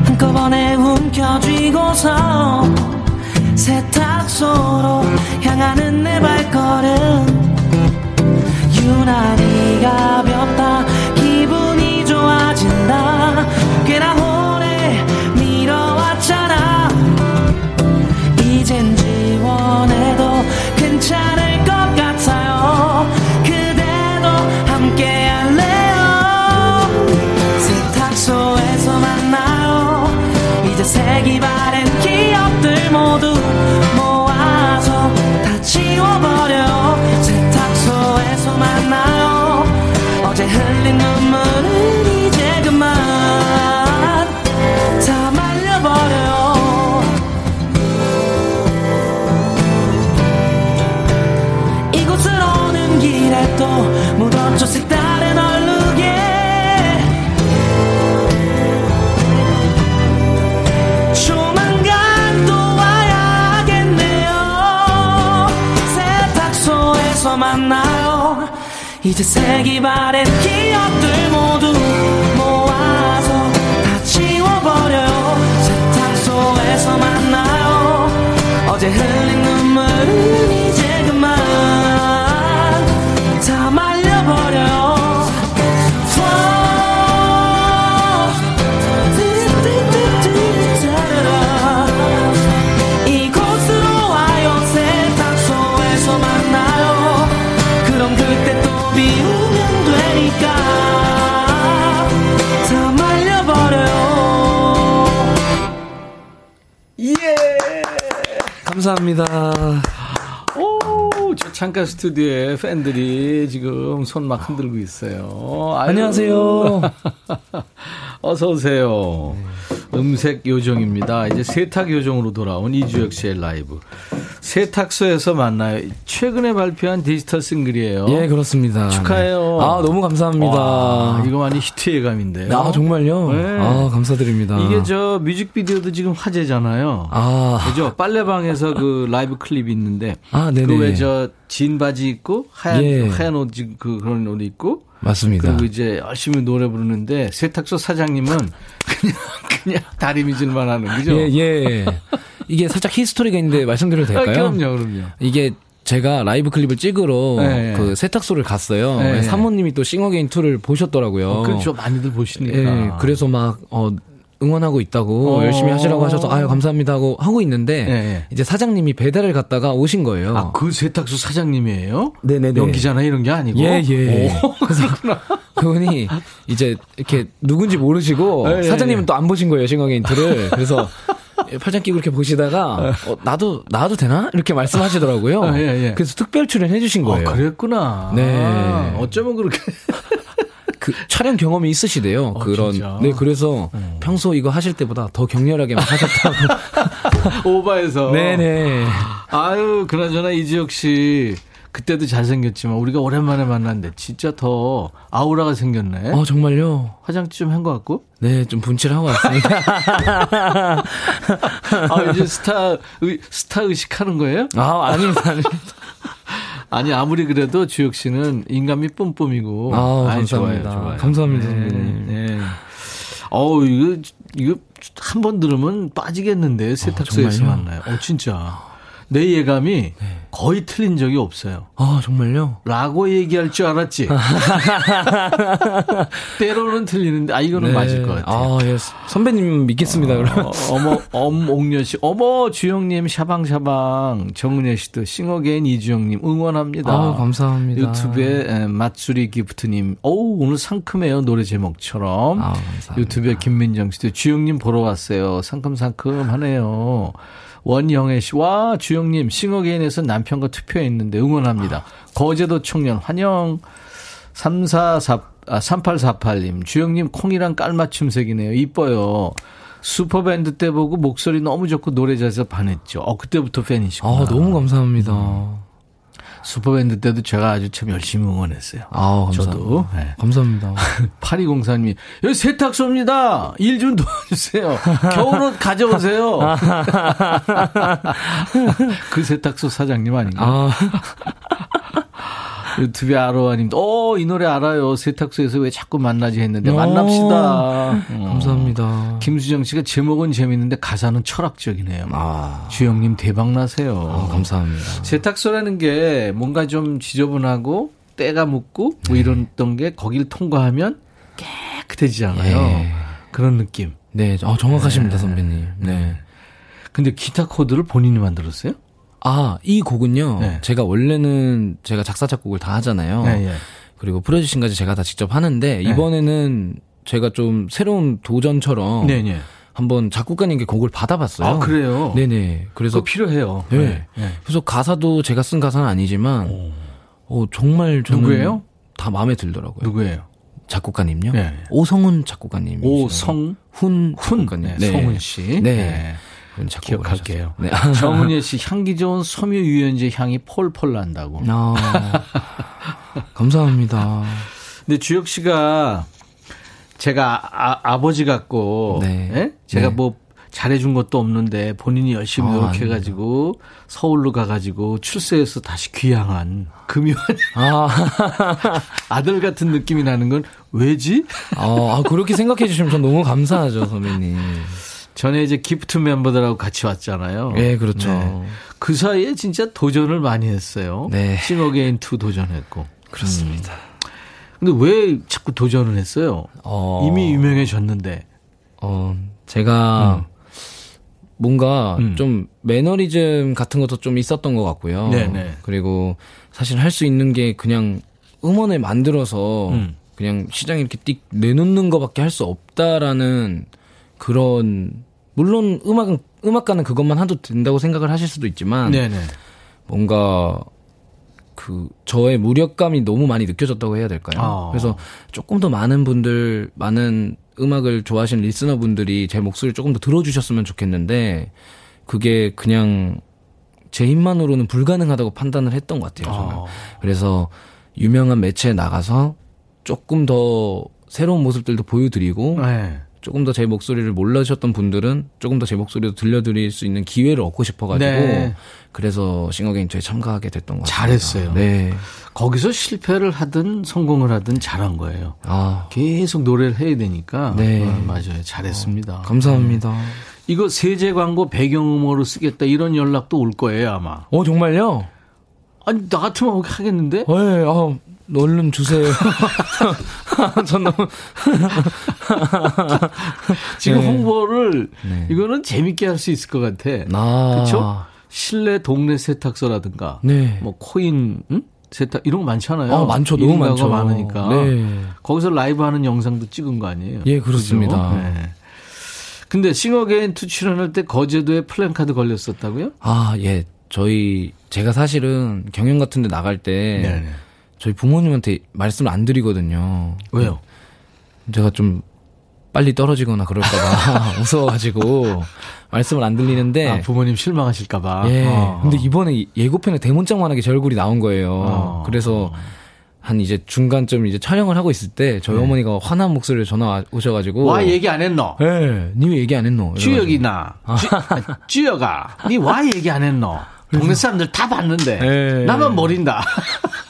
한꺼번에 움켜쥐고서 세탁소로 향하는 내 발걸음. 유난히 가볍다. 좋아진다. 꽤나 오래 미뤄왔잖아. 이젠 지원해도 괜찮을 것 같아요. 그대도 함께 할래요. 세탁소에서 만나요. 이제 색이 바랜 기억들 모두 모아서 다 지워버려요 세탁소에서 만나요. 어제 흘린 눈물 묻었죠 색다른 얼룩에. 조만간 또 와야겠네요. 세탁소에서 만나요. 이제 색이 바랜 기억들 모두 모아서 다 지워버려요. 세탁소에서 만나요. 어제 흘린 눈물은 창가 스튜디오에 팬들이 지금 손 막 흔들고 있어요. 아유. 안녕하세요. 어서 오세요. 음색 요정입니다. 이제 세탁 요정으로 돌아온 이주혁 씨의 라이브. 세탁소에서 만나요. 최근에 발표한 디지털 싱글이에요. 예, 그렇습니다. 축하해요. 아, 너무 감사합니다. 와, 이거 많이 히트 예감인데요. 아, 정말요? 네. 아, 감사드립니다. 이게 저 뮤직비디오도 지금 화제잖아요. 아, 그죠? 빨래방에서 그 라이브 클립이 있는데. 아, 네네. 그왜저 진 바지 입고 하얀 예. 하얀 옷 지- 그 그런 옷 입고 맞습니다. 그리고 이제 열심히 노래 부르는데 세탁소 사장님은 그냥 그냥 다리 미질만 하는 그죠? 예, 예. 이게 살짝 히스토리가 있는데 말씀드려도 아, 될까요? 그럼요, 그럼요. 이게 제가 라이브 클립을 찍으러 네. 그 세탁소를 갔어요. 네. 사모님이 또 싱어게인 2를 보셨더라고요. 어, 그렇죠. 많이들 보시니까. 예, 그래서 막, 어, 응원하고 있다고 어. 열심히 하시라고 하셔서 아유 감사합니다 하고 하고 있는데 예, 예. 이제 사장님이 배달을 갔다가 오신 거예요. 아, 그 세탁소 사장님이에요? 네네네. 연기자나 이런 게 아니고. 예, 예. 오, 그렇구나. 그분이 이제 이렇게 누군지 모르시고 예, 예, 사장님은 예. 또안 보신 거예요 싱어게인 2를 그래서 팔짱 끼고 이렇게 보시다가 어, 나도 나도 되나 이렇게 말씀하시더라고요. 아, 예, 예. 그래서 특별 출연해 주신 거예요. 아, 그랬구나. 네. 어쩌면 그렇게. 그 촬영 경험이 있으시대요. 어, 그런 진짜? 네 그래서 평소 이거 하실 때보다 더 격렬하게 막 하셨다고. 오바해서. 네네. 아유, 그나저나 이지혁 씨. 그때도 잘생겼지만 우리가 오랜만에 만났는데 진짜 더 아우라가 생겼네. 어 정말요. 화장지 좀 한 것 같고. 네, 좀 분칠하고 왔습니다. 아, 이제 스타, 의, 스타 의식하는 거예요? 아, 아닙니다, 아닙니다. 아니, 아무리 그래도 주혁 씨는 인간미 뿜뿜이고. 아이, 감사합니다. 좋아요, 좋아요. 감사합니다, 네, 선배님. 네. 어우, 이거, 이거 한 번 들으면 빠지겠는데, 세탁소에서 정말요? 만나요. 어, 진짜. 내 예감이 거의 틀린 적이 없어요. 아, 정말요? 라고 얘기할 줄 알았지. 때로는 틀리는데, 아, 이거는 네. 맞을 것 같아요. 아, 예. 선배님 믿겠습니다. 어, 어머, 엄옥녀 씨. 어머, 주혁님, 샤방샤방. 정은혜 씨도 싱어게인 이주혁님 응원합니다. 아, 감사합니다. 유튜브에 에, 맛수리 기프트님. 어우, 오늘 상큼해요. 노래 제목처럼. 아, 감사합니다. 유튜브에 김민정 씨도 주혁님 보러 왔어요. 상큼상큼하네요. 원영애 씨, 와, 주혁님, 싱어게인에서 남편과 투표했는데 응원합니다. 거제도 청년 환영. 344, 아, 3848님, 주혁님 콩이랑 깔맞춤색이네요. 이뻐요. 슈퍼밴드 때 보고 목소리 너무 좋고 노래 잘해서 반했죠. 어, 그때부터 팬이시구나. 아, 너무 감사합니다. 슈퍼밴드 때도 제가 아주 참 열심히 응원했어요. 아, 감사합니다. 저도. 네. 감사합니다. 8204님이 여기 세탁소입니다. 일 좀 도와주세요. 겨울옷 가져오세요. 그 세탁소 사장님 아닌가? 아, 아로아님도, 어, 이 노래 알아요. 세탁소에서 왜 자꾸 만나지 했는데, 어, 만납시다. 어. 감사합니다. 김수정 씨가 제목은 재밌는데 가사는 철학적이네요. 아, 주영님 대박나세요. 아, 감사합니다. 세탁소라는 게 뭔가 좀 지저분하고 때가 묻고 뭐 네. 이랬던 게 거길 통과하면 깨끗해지잖아요. 예. 그런 느낌. 네, 어, 정확하십니다, 선배님. 네. 근데 기타 코드를 본인이 만들었어요? 아, 이 곡은요. 네. 제가 원래는 제가 작사 작곡을 다 하잖아요. 네, 예. 그리고 프로듀싱까지 제가 다 직접 하는데 이번에는 제가 좀 새로운 도전처럼 네, 네. 한번 작곡가님께 곡을 받아봤어요. 아, 그래요? 네네. 그래서 필요해요. 네. 네. 그래서 가사도 제가 쓴 가사는 아니지만 어, 정말 저는 누구예요? 다 마음에 들더라고요. 누구예요? 작곡가님요? 네. 오성훈 작곡가님. 오성 훈훈 작곡가님. 네, 성훈 씨. 네. 기억할게요. 네. 정은혜 씨 향기 좋은 섬유 유연제 향이 폴폴 난다고. 아, 감사합니다. 근데 주혁 씨가 제가 아, 버지 같고 네. 예? 제가 네. 뭐 잘해준 것도 없는데 본인이 열심히 아, 노력해가지고 서울로 가가지고 출세해서 다시 귀향한 금의환 아, 아들 같은 느낌이 나는 건 왜지? 아, 아, 그렇게 생각해 주시면 전 너무 감사하죠, 선배님. 전에 이제 기프트 멤버들하고 같이 왔잖아요. 예, 그렇죠. 네. 그 사이에 진짜 도전을 많이 했어요. 네. 싱어게인 2 도전했고. 그렇습니다. 근데 왜 자꾸 도전을 했어요? 어, 이미 유명해졌는데. 어, 제가 뭔가 음. 좀 매너리즘 같은 것도 좀 있었던 것 같고요. 네네. 그리고 사실 할 수 있는 게 그냥 음원을 만들어서 음. 그냥 시장에 이렇게 띡 내놓는 것밖에 할 수 없다라는 그런 물론 음악은 음악가는 그것만 해도 된다고 생각을 하실 수도 있지만 네네. 뭔가 그 저의 무력감이 너무 많이 느껴졌다고 해야 될까요? 아. 그래서 조금 더 많은 분들 많은 음악을 좋아하시는 listener 분들이 제 목소리를 조금 더 들어주셨으면 좋겠는데 그게 그냥 제 힘만으로는 불가능하다고 판단을 했던 것 같아요. 저는. 아. 그래서 유명한 매체에 나가서 조금 더 새로운 모습들도 보여드리고 네. 조금 더 제 목소리를 몰라주셨던 분들은 조금 더 제 목소리도 들려드릴 수 있는 기회를 얻고 싶어가지고 네. 그래서 싱어게인 2에 참가하게 됐던 것 같아요. 잘했어요. 네. 거기서 실패를 하든 성공을 하든 잘한 거예요. 아 계속 노래를 해야 되니까. 네. 어, 맞아요. 잘했습니다. 감사합니다. 이거 세제 광고 배경음악으로 쓰겠다 이런 연락도 올 거예요 아마. 어 정말요? 아니 나 같으면 하겠는데? 네. 아 얼른 주세요. 전 너무 지금 네. 홍보를 네. 이거는 재밌게 할 수 있을 것 같아. 아 그렇죠? 실내 동네 세탁소라든가 네. 뭐 코인 응? 세탁 이런 거 많잖아요. 아 많죠, 너무 많죠. 많으니까. 네. 거기서 라이브 하는 영상도 찍은 거 아니에요? 예, 그렇습니다. 그죠? 네. 근데 싱어게인 two 출연할 때 거제도에 플랜카드 걸렸었다고요? 아 예. 저희 제가 사실은 경연 같은 데 나갈 때 네네. 저희 부모님한테 말씀을 안 드리거든요. 왜요? 제가 좀 빨리 떨어지거나 그럴까봐 무서워가지고 말씀을 안 드리는데. 아, 부모님 실망하실까봐. 예. 어. 근데 이번에 예고편에 대문짝만하게 제 얼굴이 나온 거예요. 어. 그래서 한 이제 중간쯤 이제 촬영을 하고 있을 때 저희 어머니가 화난 목소리로 전화 와- 오셔가지고. 네. 와 얘기 안 했노? 예. 니 와 얘기 안 했노? 주혁이나 주, 주혁아, 니 와 얘기 안 했노? 동네 사람들 다 봤는데 예. 나만 버린다.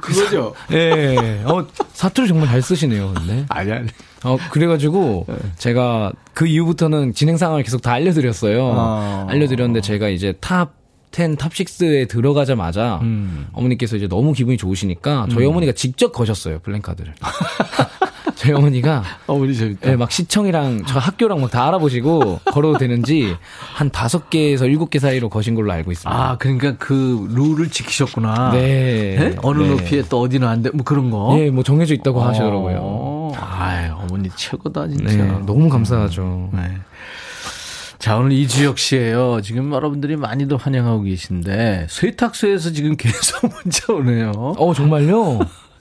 그- 그거죠. 예. 어, 사투리 정말 잘 쓰시네요, 근데. 아니 아니. 어, 그래가지고, 제가 그 이후부터는 진행 상황을 계속 다 알려드렸어요. 어. 알려드렸는데 제가 이제 top 10, top 6에 들어가자마자 음. 어머니께서 이제 너무 기분이 좋으시니까 저희 어머니가 직접 거셨어요, 플랜카드를. 저희 어머니가 어머니 재밌다. 예, 막 시청이랑 저 학교랑 막 다 알아보시고 걸어도 되는지 한 다섯 개에서 일곱 개 사이로 거신 걸로 알고 있습니다. 아 그러니까 그 룰을 지키셨구나. 네. 예? 어느 네. 높이에 또 어디는 안 돼. 뭐 그런 거. 예, 뭐 정해져 있다고 하시더라고요. 어. 아유, 어머니 최고다 진짜. 네, 너무 감사하죠. 네. 자, 오늘 이주혁 씨예요. 지금 여러분들이 많이들 환영하고 계신데 세탁소에서 지금 계속 문자 오네요. 어, 정말요?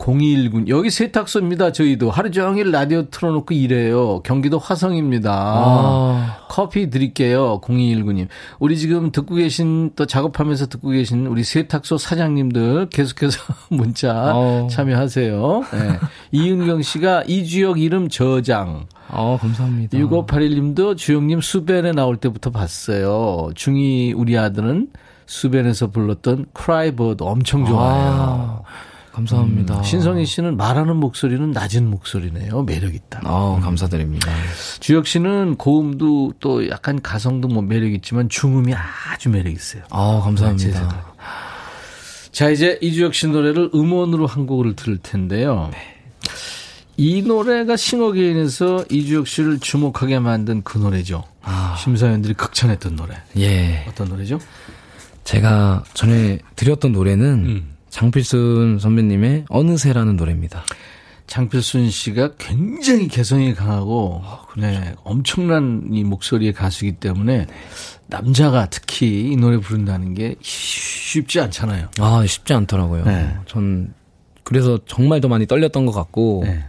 0219 여기 세탁소입니다. 저희도 하루 종일 라디오 틀어놓고 일해요. 경기도 화성입니다. 아. 커피 드릴게요. 0219님. 우리 지금 듣고 계신 또 작업하면서 듣고 계신 우리 세탁소 사장님들 계속해서 문자 어. 참여하세요. 네. 이은경 씨가 이주혁 이름 저장. 아, 감사합니다. 6581님도 주영님 수변에 나올 때부터 봤어요. 중이 우리 아들은 슈밴에서 불렀던 Cry Bird 엄청 좋아해요. 아, 감사합니다. 음, 신성희 씨는 말하는 목소리는 낮은 목소리네요. 매력 있다. 아, 감사드립니다. 주혁 씨는 고음도 또 약간 가성도 뭐 매력 있지만 중음이 아주 매력 있어요. 아, 제 감사합니다. 생각에. 자, 이제 이주혁 씨 노래를 음원으로 한 곡을 들을 텐데요. 이 노래가 싱어게인에서 이주혁 씨를 주목하게 만든 그 노래죠. 심사위원들이 극찬했던 노래. 예. 어떤 노래죠? 제가 전에 드렸던 노래는 음. 장필순 선배님의 어느새라는 노래입니다. 장필순 씨가 굉장히 개성이 강하고 네, 엄청난 이 목소리의 가수이기 때문에 남자가 특히 이 노래 부른다는 게 쉽지 않잖아요. 아, 쉽지 않더라고요. 네. 전 그래서 정말 더 많이 떨렸던 것 같고 네.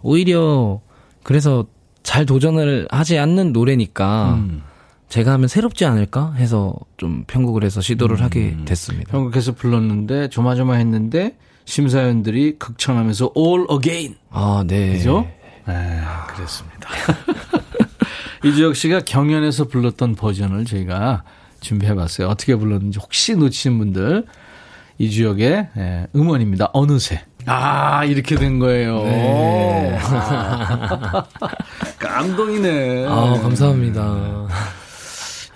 오히려 그래서 잘 도전을 하지 않는 노래니까 음. 제가 하면 새롭지 않을까 해서 좀 편곡을 해서 시도를 하게 됐습니다. 한국에서 불렀는데 조마조마했는데 심사위원들이 극찬하면서 All Again 아, 네. 그죠? 네, 그랬습니다. 이주혁 씨가 경연에서 불렀던 버전을 저희가 준비해 봤어요. 어떻게 불렀는지 혹시 놓치신 분들 이주혁의 예, 음원입니다. 어느새. 아 이렇게 된 거예요. 네. 아, 감동이네. 아, 감사합니다.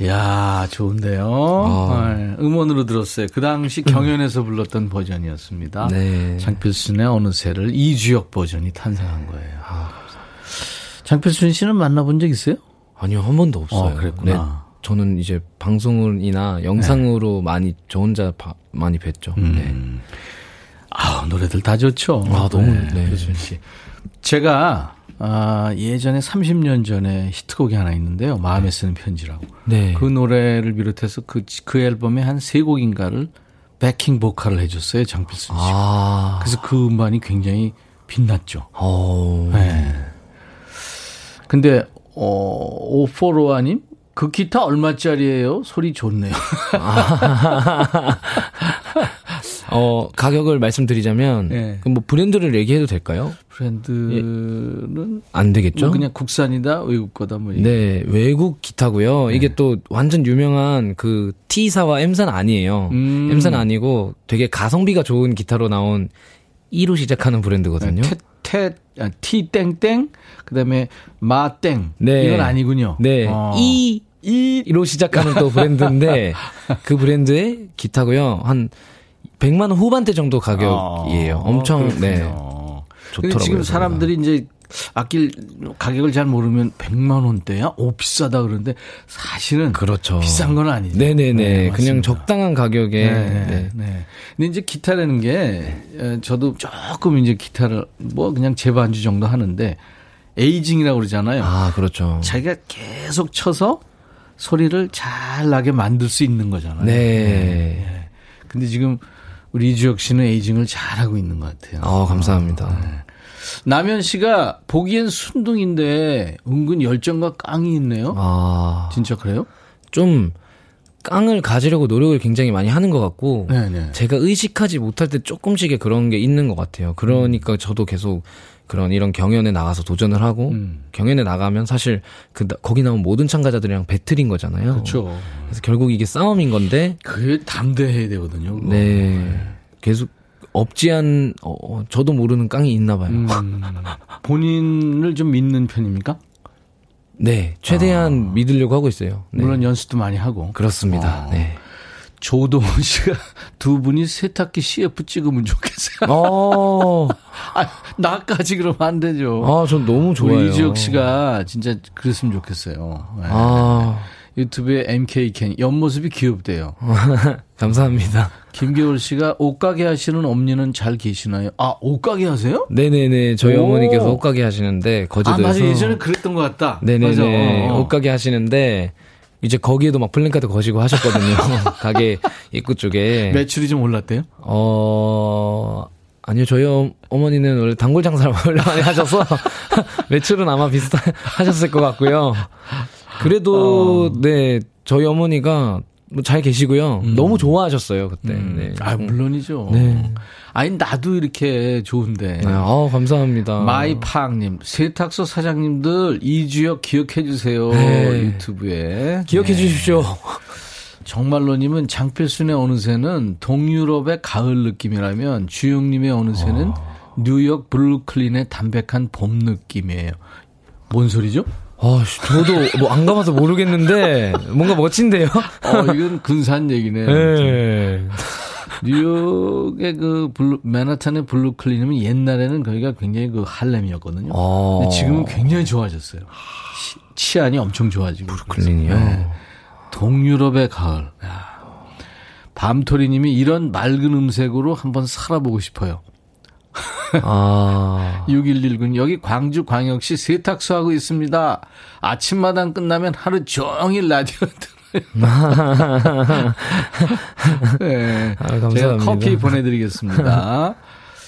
야 좋은데요. 아. 네, 음원으로 들었어요. 그 당시 경연에서 불렀던 버전이었습니다. 네. 장필순의 어느새를 이주혁 버전이 탄생한 거예요. 장필순 씨는 만나본 적 있어요? 아니요, 한 번도 없어요. 어, 그랬구나. 네, 저는 이제 방송이나 영상으로 많이 저 혼자 바- 많이 뵀죠. 네. 아 노래들 다 좋죠. 아, 너무, 네. 필순 씨. 제가 아, 예전에 30년 전에 히트곡이 하나 있는데요. 마음에 쓰는 편지라고. 네. 그 노래를 비롯해서 그, 그 앨범에 한 세 곡인가를 백킹 보컬을 해줬어요. 장필순 씨. 아, 그래서 그 음반이 굉장히 빛났죠. 어, 네. 근데, 어, 오포로아님? 그 기타 얼마짜리예요? 소리 좋네요. 어, 가격을 말씀드리자면, 네. 그뭐 브랜드를 얘기해도 될까요? 브랜드는 안 되겠죠? 뭐 그냥 국산이다, 외국 거다, 뭐. 네, 외국 기타고요. 네. 이게 또 완전 유명한 그 T사와 M사는 아니에요. 음. M사는 아니고 되게 가성비가 좋은 기타로 나온 E로 시작하는 브랜드거든요. 태, 태, 아, T 땡땡, 그 다음에 마땡. 네. 이건 아니군요. 네, 어. E E로 시작하는 또 브랜드인데 그 브랜드의 기타고요. 한 100만 원 후반대 정도 가격이에요. 어, 엄청 네. 그렇군요. 근데 좋더라고요. 지금 사람들이 이제 아낄 가격을 잘 모르면 100만 원대야? 오 비싸다 그러는데 사실은 그렇죠. 비싼 건 아니죠. 네네네. 네, 그냥. 적당한 가격에 네, 네. 네. 근데 이제 기타라는 게 에, 저도 조금 이제 기타를 뭐 그냥 재반주 정도 하는데 에이징이라고 그러잖아요. 아 그렇죠. 자기가 계속 쳐서 소리를 잘 나게 만들 수 있는 거잖아요. 네. 근데 지금 우리 이주혁 씨는 에이징을 잘하고 있는 것 같아요. 아 감사합니다. 남현 씨가 보기엔 순둥인데 은근 열정과 깡이 있네요. 아 진짜 그래요? 좀 깡을 가지려고 노력을 굉장히 많이 하는 것 같고 네네. 제가 의식하지 못할 때 조금씩의 그런 게 있는 것 같아요. 그러니까 저도 계속 그런 이런 경연에 나가서 도전을 하고 음. 경연에 나가면 사실 그 나- 거기 나온 모든 참가자들이랑 배틀인 거잖아요. 그렇죠. 그래서 결국 이게 싸움인 건데 그게 담대해야 되거든요. 그거. 네 계속 없지 않 어, 어, 저도 모르는 깡이 있나 봐요. 음, 본인을 좀 믿는 편입니까? 네 최대한 믿으려고 하고 있어요. 네. 물론 연습도 많이 하고. 그렇습니다. 어. 네. 조동원 씨가 두 분이 세탁기 CF 찍으면 좋겠어요. 어, 아, 나까지 그러면 안 되죠. 아, 전 너무 좋아요. 우리 이지혁 씨가 진짜 그랬으면 좋겠어요. 네. 아, 유튜브에 MK 캔 옆모습이 귀엽대요. 감사합니다. 김겨울 씨가 옷가게 하시는 엄니는 잘 계시나요? 아 옷가게 하세요? 네네네. 저희 오. 어머니께서 옷가게 하시는데, 아 거제도에서. 맞아 예전에 그랬던 것 같다. 네네네. 맞아. 어, 어. 옷가게 하시는데, 이제 거기에도 막 플랜카드 거시고 하셨거든요. 가게 입구 쪽에. 매출이 좀 올랐대요? 어, 아니요. 저희 어, 어머니는 원래 단골 장사를 원래 많이 하셔서, 매출은 아마 비슷하셨을 것 같고요. 그래도, 네, 저희 어머니가 뭐 잘 계시고요. 너무 좋아하셨어요, 그때. 네. 아 물론이죠. 네. 아니 나도 이렇게 좋은데. 네, 아우, 감사합니다. 마이팡님 세탁소 사장님들 이주혁 기억해 주세요 네. 유튜브에 기억해 네. 주십시오. 정말로님은 장필순의 어느새는 동유럽의 가을 느낌이라면 주혁님의 어느새는 뉴욕 브루클린의 담백한 봄 느낌이에요. 뭔 소리죠? 아, 저도 뭐 안 가봐서 모르겠는데 뭔가 멋진데요. 어, 이건 근사한 얘기네요. 네. 뉴욕의 그 블루, 맨하탄의 브루클린이면 옛날에는 거기가 굉장히 그 할렘이었거든요. 어. 근데 지금은 굉장히 좋아졌어요. 시- 치안이 엄청 좋아지고. 브루클린이요? 있어요. 네. 동유럽의 가을. 야. 밤토리님이 이런 맑은 음색으로 한번 살아보고 싶어요. 아. 6119는 여기 광주 광역시 세탁소 하고 있습니다. 아침마당 끝나면 하루 종일 라디오 들어요. 네. 아, 감사합니다. 제가 커피 보내드리겠습니다.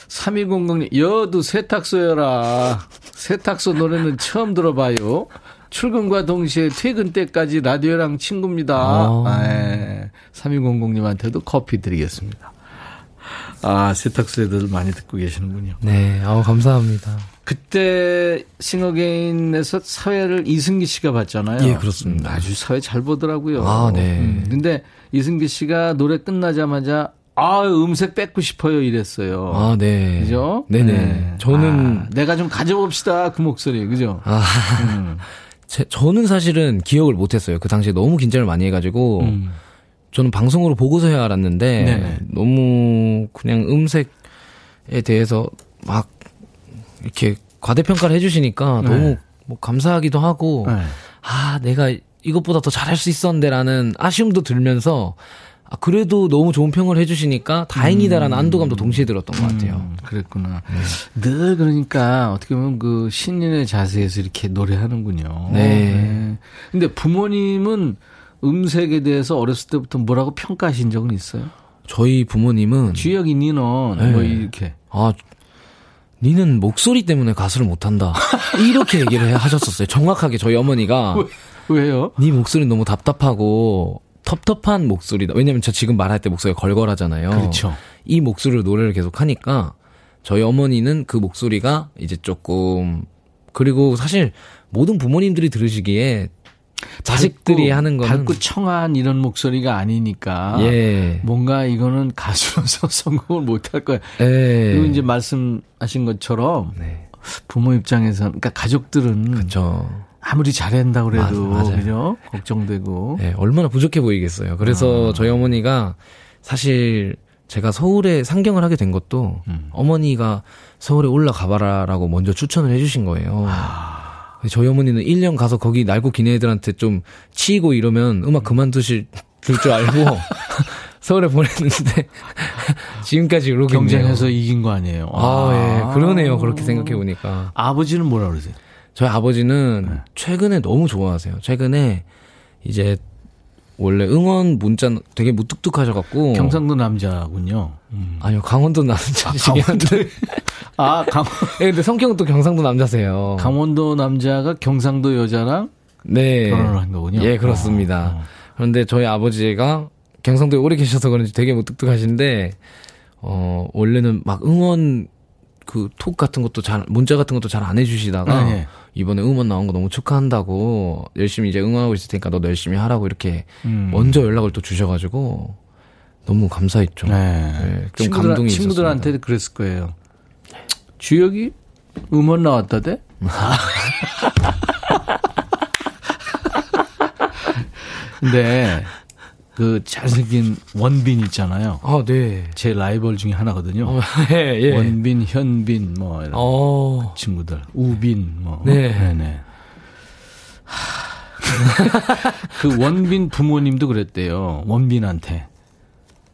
3200님, 여도 세탁소여라. 세탁소 노래는 처음 들어봐요. 출근과 동시에 퇴근 때까지 라디오랑 친구입니다. 아. 네. 3200님한테도 커피 드리겠습니다. 아, 세탁소 애들 많이 듣고 계시는군요. 네, 아우 감사합니다. 그때 싱어게인에서 사회를 이승기 씨가 봤잖아요. 예, 그렇습니다. 음, 아주 사회 잘 보더라고요. 아, 네. 음, 근데 이승기 씨가 노래 끝나자마자 아, 음색 뺏고 싶어요 이랬어요. 아, 네. 그죠? 네네. 네. 저는 아, 내가 좀 가져봅시다 그 목소리, 그죠? 아, 음. 제, 저는 사실은 기억을 못했어요. 그 당시에 너무 긴장을 많이 해가지고 음. 저는 방송으로 보고서야 알았는데 네네. 너무 그냥 음색에 대해서 막 이렇게 과대평가를 해주시니까 네. 너무 뭐 감사하기도 하고 네. 아 내가 이것보다 더 잘할 수 있었는데라는 아쉬움도 들면서 아, 그래도 너무 좋은 평을 해주시니까 다행이다라는 안도감도 동시에 들었던 것 같아요. 음, 그랬구나. 늘 그러니까 어떻게 보면 그 신인의 자세에서 이렇게 노래하는군요. 네. 근데 부모님은 음색에 대해서 어렸을 때부터 뭐라고 평가하신 적은 있어요? 저희 부모님은 주혁이 니는 네. 뭐 이렇게. 아, 니는 목소리 때문에 가수를 못한다. 이렇게 얘기를 해- 하셨었어요. 정확하게 저희 어머니가. 왜요? 네 목소리는 너무 답답하고 텁텁한 목소리다. 왜냐면 저 지금 말할 때 목소리가 걸걸하잖아요. 그렇죠. 이 목소리로 노래를 계속 하니까 저희 어머니는 그 목소리가 이제 조금 그리고 사실 모든 부모님들이 들으시기에 자식들이 밝고- 하는 거는 밝고 청한 이런 목소리가 아니니까. 예. 뭔가 이거는 가수로서 성공을 못 할 거야. 예. 그리고 이제 말씀하신 것처럼 네. 부모 입장에서는 그러니까 가족들은 그렇죠. 아무리 잘한다 그래도 맞-. 그죠? 걱정되고. 네, 얼마나 부족해 보이겠어요. 그래서 저희 어머니가 사실 제가 서울에 상경을 하게 된 것도 음. 어머니가 서울에 올라가봐라라고 먼저 추천을 해주신 거예요. 저희 어머니는 1년 가서 거기 날고 긴 애들한테 좀 치이고 이러면 음악 그만두실 줄줄 알고 서울에 보냈는데 지금까지 있네요. 경쟁해서 이긴 거 아니에요. 아, 예, 그러네요. 그렇게 생각해 보니까. 아버지는 뭐라 그러세요? 저희 아버지는 네. 최근에 너무 좋아하세요. 최근에 이제 원래 응원 문자 되게 무뚝뚝하셔갖고 경상도 남자군요. 음. 아니요 강원도 남자시긴 한데 아, 강, 예, 근데 성격은 또 경상도 남자세요. 강원도 남자가 경상도 여자랑 네. 결혼을 한 거군요. 예, 그렇습니다. 어, 어. 그런데 저희 아버지가 경상도에 오래 계셔서 그런지 되게 무뚝뚝하신데 어 원래는 막 응원 그 톡 같은 것도 잘 문자 같은 것도 잘 안 해주시다가 네, 네. 이번에 응원 나온 거 너무 축하한다고 열심히 이제 응원하고 있을 테니까 너도 열심히 하라고 이렇게 음. 먼저 연락을 또 주셔가지고 너무 감사했죠. 네. 네, 좀 친구들, 감동이 친구들한테 그랬을 거예요. 주혁이 음원 나왔다대? 근데 그 잘생긴 원빈 있잖아요. 아, 네. 제 라이벌 중에 하나거든요. 어, 예, 예. 원빈, 현빈 뭐 이런 어, 친구들, 우빈 뭐. 네. 네네. 하. 그 원빈 부모님도 그랬대요. 원빈한테.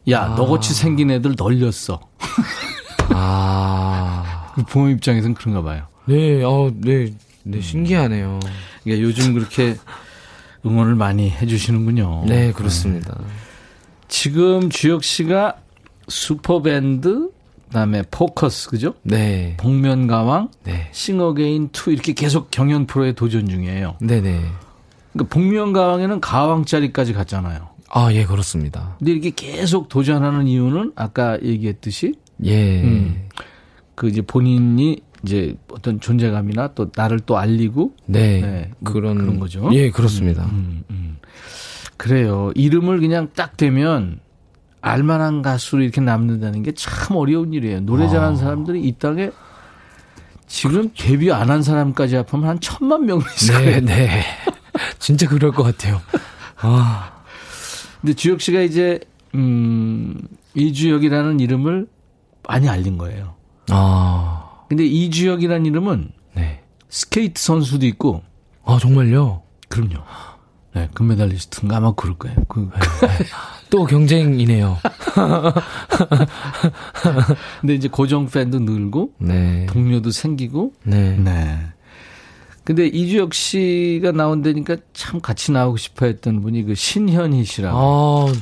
야, 아. 너같이 생긴 애들 널렸어. 아. 그 부모 입장에서는 그런가 봐요. 네, 어, 네. 네, 신기하네요. 그러니까 요즘 그렇게 응원을 많이 해주시는군요. 네, 그렇습니다. 지금 주혁 씨가 슈퍼밴드, 그다음에 포커스, 그죠? 네. 복면가왕, 네. 싱어게인 2 이렇게 계속 경연 프로에 도전 중이에요. 네 네. 그러니까 복면가왕에는 가왕 자리까지 갔잖아요. 아, 예, 그렇습니다. 근데 이렇게 계속 도전하는 이유는 아까 얘기했듯이 예. 음. 그 이제 본인이 이제 어떤 존재감이나 또 나를 또 알리고 네. 네, 뭐 그런, 그런 거죠. 예, 그렇습니다. 음, 음. 그래요. 이름을 그냥 딱 대면 알만한 가수로 이렇게 남는다는 게 참 어려운 일이에요. 노래 잘하는 사람들이 이 땅에 지금 데뷔 안 한 사람까지 합하면 한 천만 명 있을 거예요. 네, 네. 진짜 그럴 것 같아요. 아, 근데 주혁 씨가 이제 음 이주혁이라는 이름을 많이 알린 거예요. 아, 근데 이주혁이라는 이름은 네. 스케이트 선수도 있고 아, 정말요? 그럼요. 네, 금메달리스트인가 아마 그럴 거예요. 그, 또 경쟁이네요. 근데 이제 고정 팬도 늘고 네. 동료도 생기고 네. 네. 근데 이주혁 씨가 나온다니까 참 같이 나오고 싶어 했던 분이 그 신현희 씨라고. 아,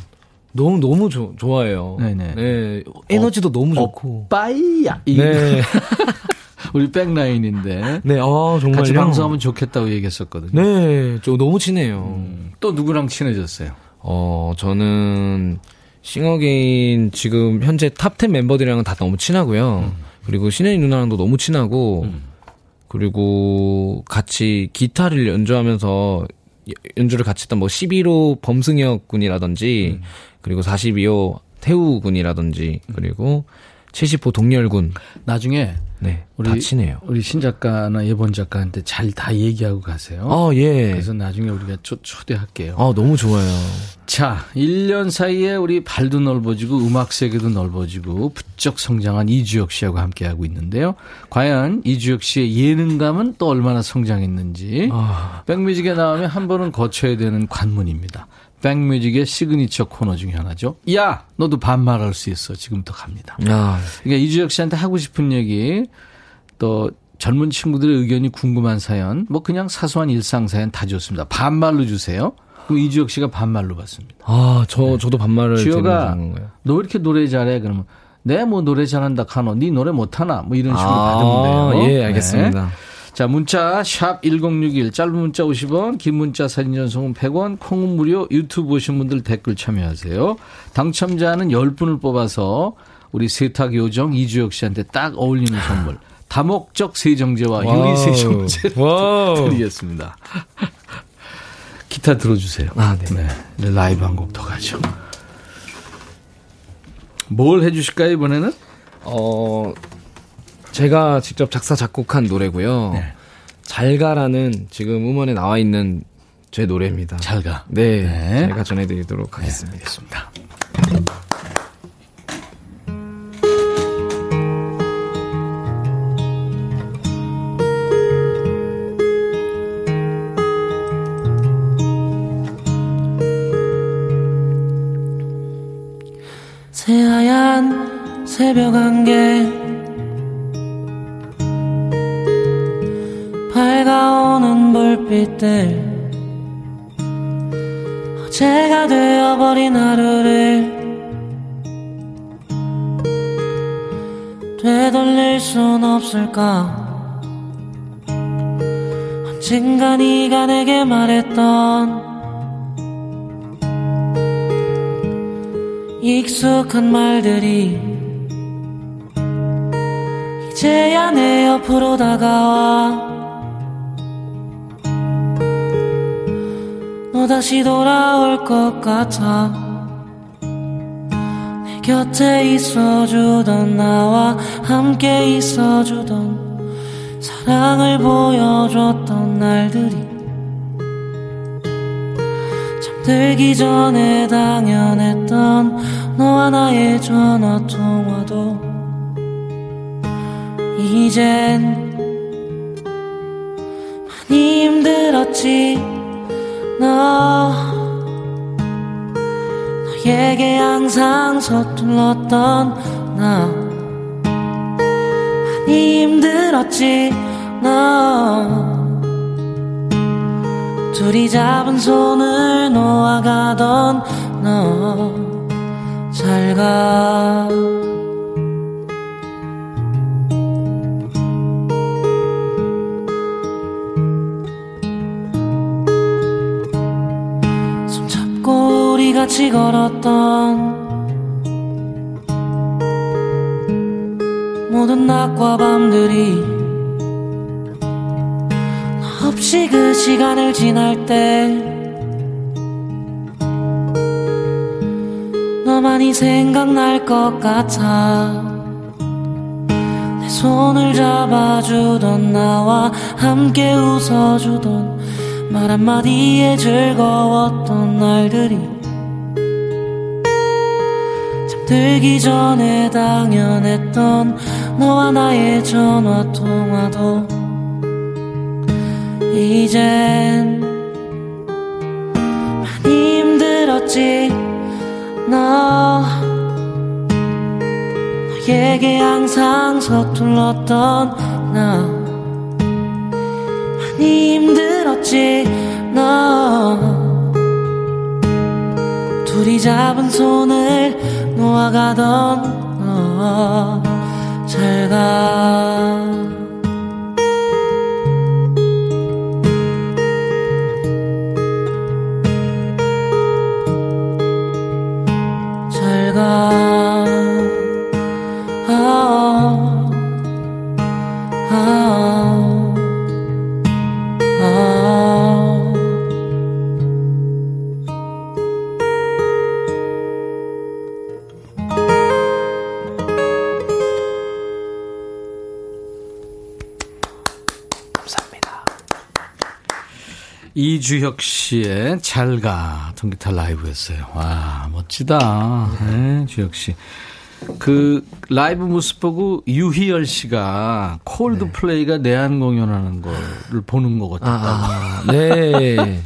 너무, 너무 조, 좋아해요. 네네. 네. 에너지도 너무 좋고. 빠이야. 이 네. 우리 백라인인데. 네, 아, 정말요? 같이 방송하면 좋겠다고 얘기했었거든요. 네, 저 너무 친해요. 음, 또 누구랑 친해졌어요? 어, 저는 싱어게인 지금 현재 top10 멤버들이랑은 다 너무 친하고요. 그리고 신현희 누나랑도 너무 친하고, 그리고 같이 기타를 연주하면서 연주를 같이 했던 뭐 11호 범승혁 군이라든지, 그리고 42호 태우 군이라든지, 그리고 70호 동열군. 나중에 네, 우리 다 친해요. 우리 신 작가나 예본 작가한테 잘 다 얘기하고 가세요. 아, 예. 그래서 나중에 우리가 초, 초대할게요. 아, 너무 좋아요. 자, 1년 사이에 우리 발도 넓어지고 음악 세계도 넓어지고 부쩍 성장한 이주혁 씨하고 함께하고 있는데요. 과연 이주혁 씨의 예능감은 또 얼마나 성장했는지 아, 백뮤직에 나오면 한 번은 거쳐야 되는 관문입니다. 백뮤직의 시그니처 코너 중에 하나죠. 야, 너도 반말할 수 있어. 지금부터 갑니다. 야, 그러니까 이주혁 씨한테 하고 싶은 얘기 또 젊은 친구들의 의견이 궁금한 사연, 뭐 그냥 사소한 일상 사연 다 좋습니다. 반말로 주세요. 그럼 이주혁 씨가 반말로 받습니다. 아, 저, 저도 반말을 주혁아, 드리는 건가요? 너왜 이렇게 노래 잘해? 그러면 내뭐 노래 잘한다 카노, 네 노래 못하나? 뭐 이런 식으로 아, 받으면 돼요. 예, 알겠습니다. 네. 자, 문자 샵 1061, 짧은 문자 50원, 긴 문자 사진 전송은 100원, 콩은 무료, 유튜브 보신 분들 댓글 참여하세요. 당첨자는 10분을 뽑아서 우리 세탁 요정 이주혁 씨한테 딱 어울리는 선물. 다목적 세정제와 유리 세정제. 드리겠습니다. 기타 들어주세요. 아, 네. 네. 라이브 한 곡 더 가죠. 뭘 해주실까요, 이번에는? 어, 제가 직접 작사, 작곡한 노래고요. 네. 잘가라는 지금 음원에 나와 있는 제 노래입니다. 잘 가. 네, 네. 제가 전해드리도록 하겠습니다. 알겠습니다. 새하얀 새벽 안개 불빛들 어제가 되어버린 하루를 되돌릴 순 없을까? 언젠가 네가 내게 말했던 익숙한 말들이 이제야 내 옆으로 다가와 너 다시 돌아올 것 같아. 내 곁에 있어주던 나와 함께 있어주던 사랑을 보여줬던 날들이 잠들기 전에 당연했던 너와 나의 전화 통화도 이젠 많이 힘들었지 너 너에게 항상 서툴렀던 나 많이 힘들었지 너. 둘이 잡은 손을 놓아가던 너. 잘 가. 같이 걸었던 모든 낮과 밤들이 너 없이 그 시간을 지날 때 너만이 생각날 것 같아 내 손을 잡아주던 나와 함께 웃어주던 말 한마디에 즐거웠던 날들이 잠 들기 전에 당연했던 너와 나의 전화 통화도 이젠 많이 힘들었지. 너 너에게 항상 서툴렀던 나 많이 힘들었지. 너 둘이 잡은 손을 놓아가던 너 잘가 잘가 이주혁 씨의 잘가 통기타 라이브였어요. 와 멋지다. 네, 주혁 씨. 그 라이브 모습 보고 유희열 씨가 콜드플레이가 내한 공연하는 거를 보는 것 같다고. 아, 네.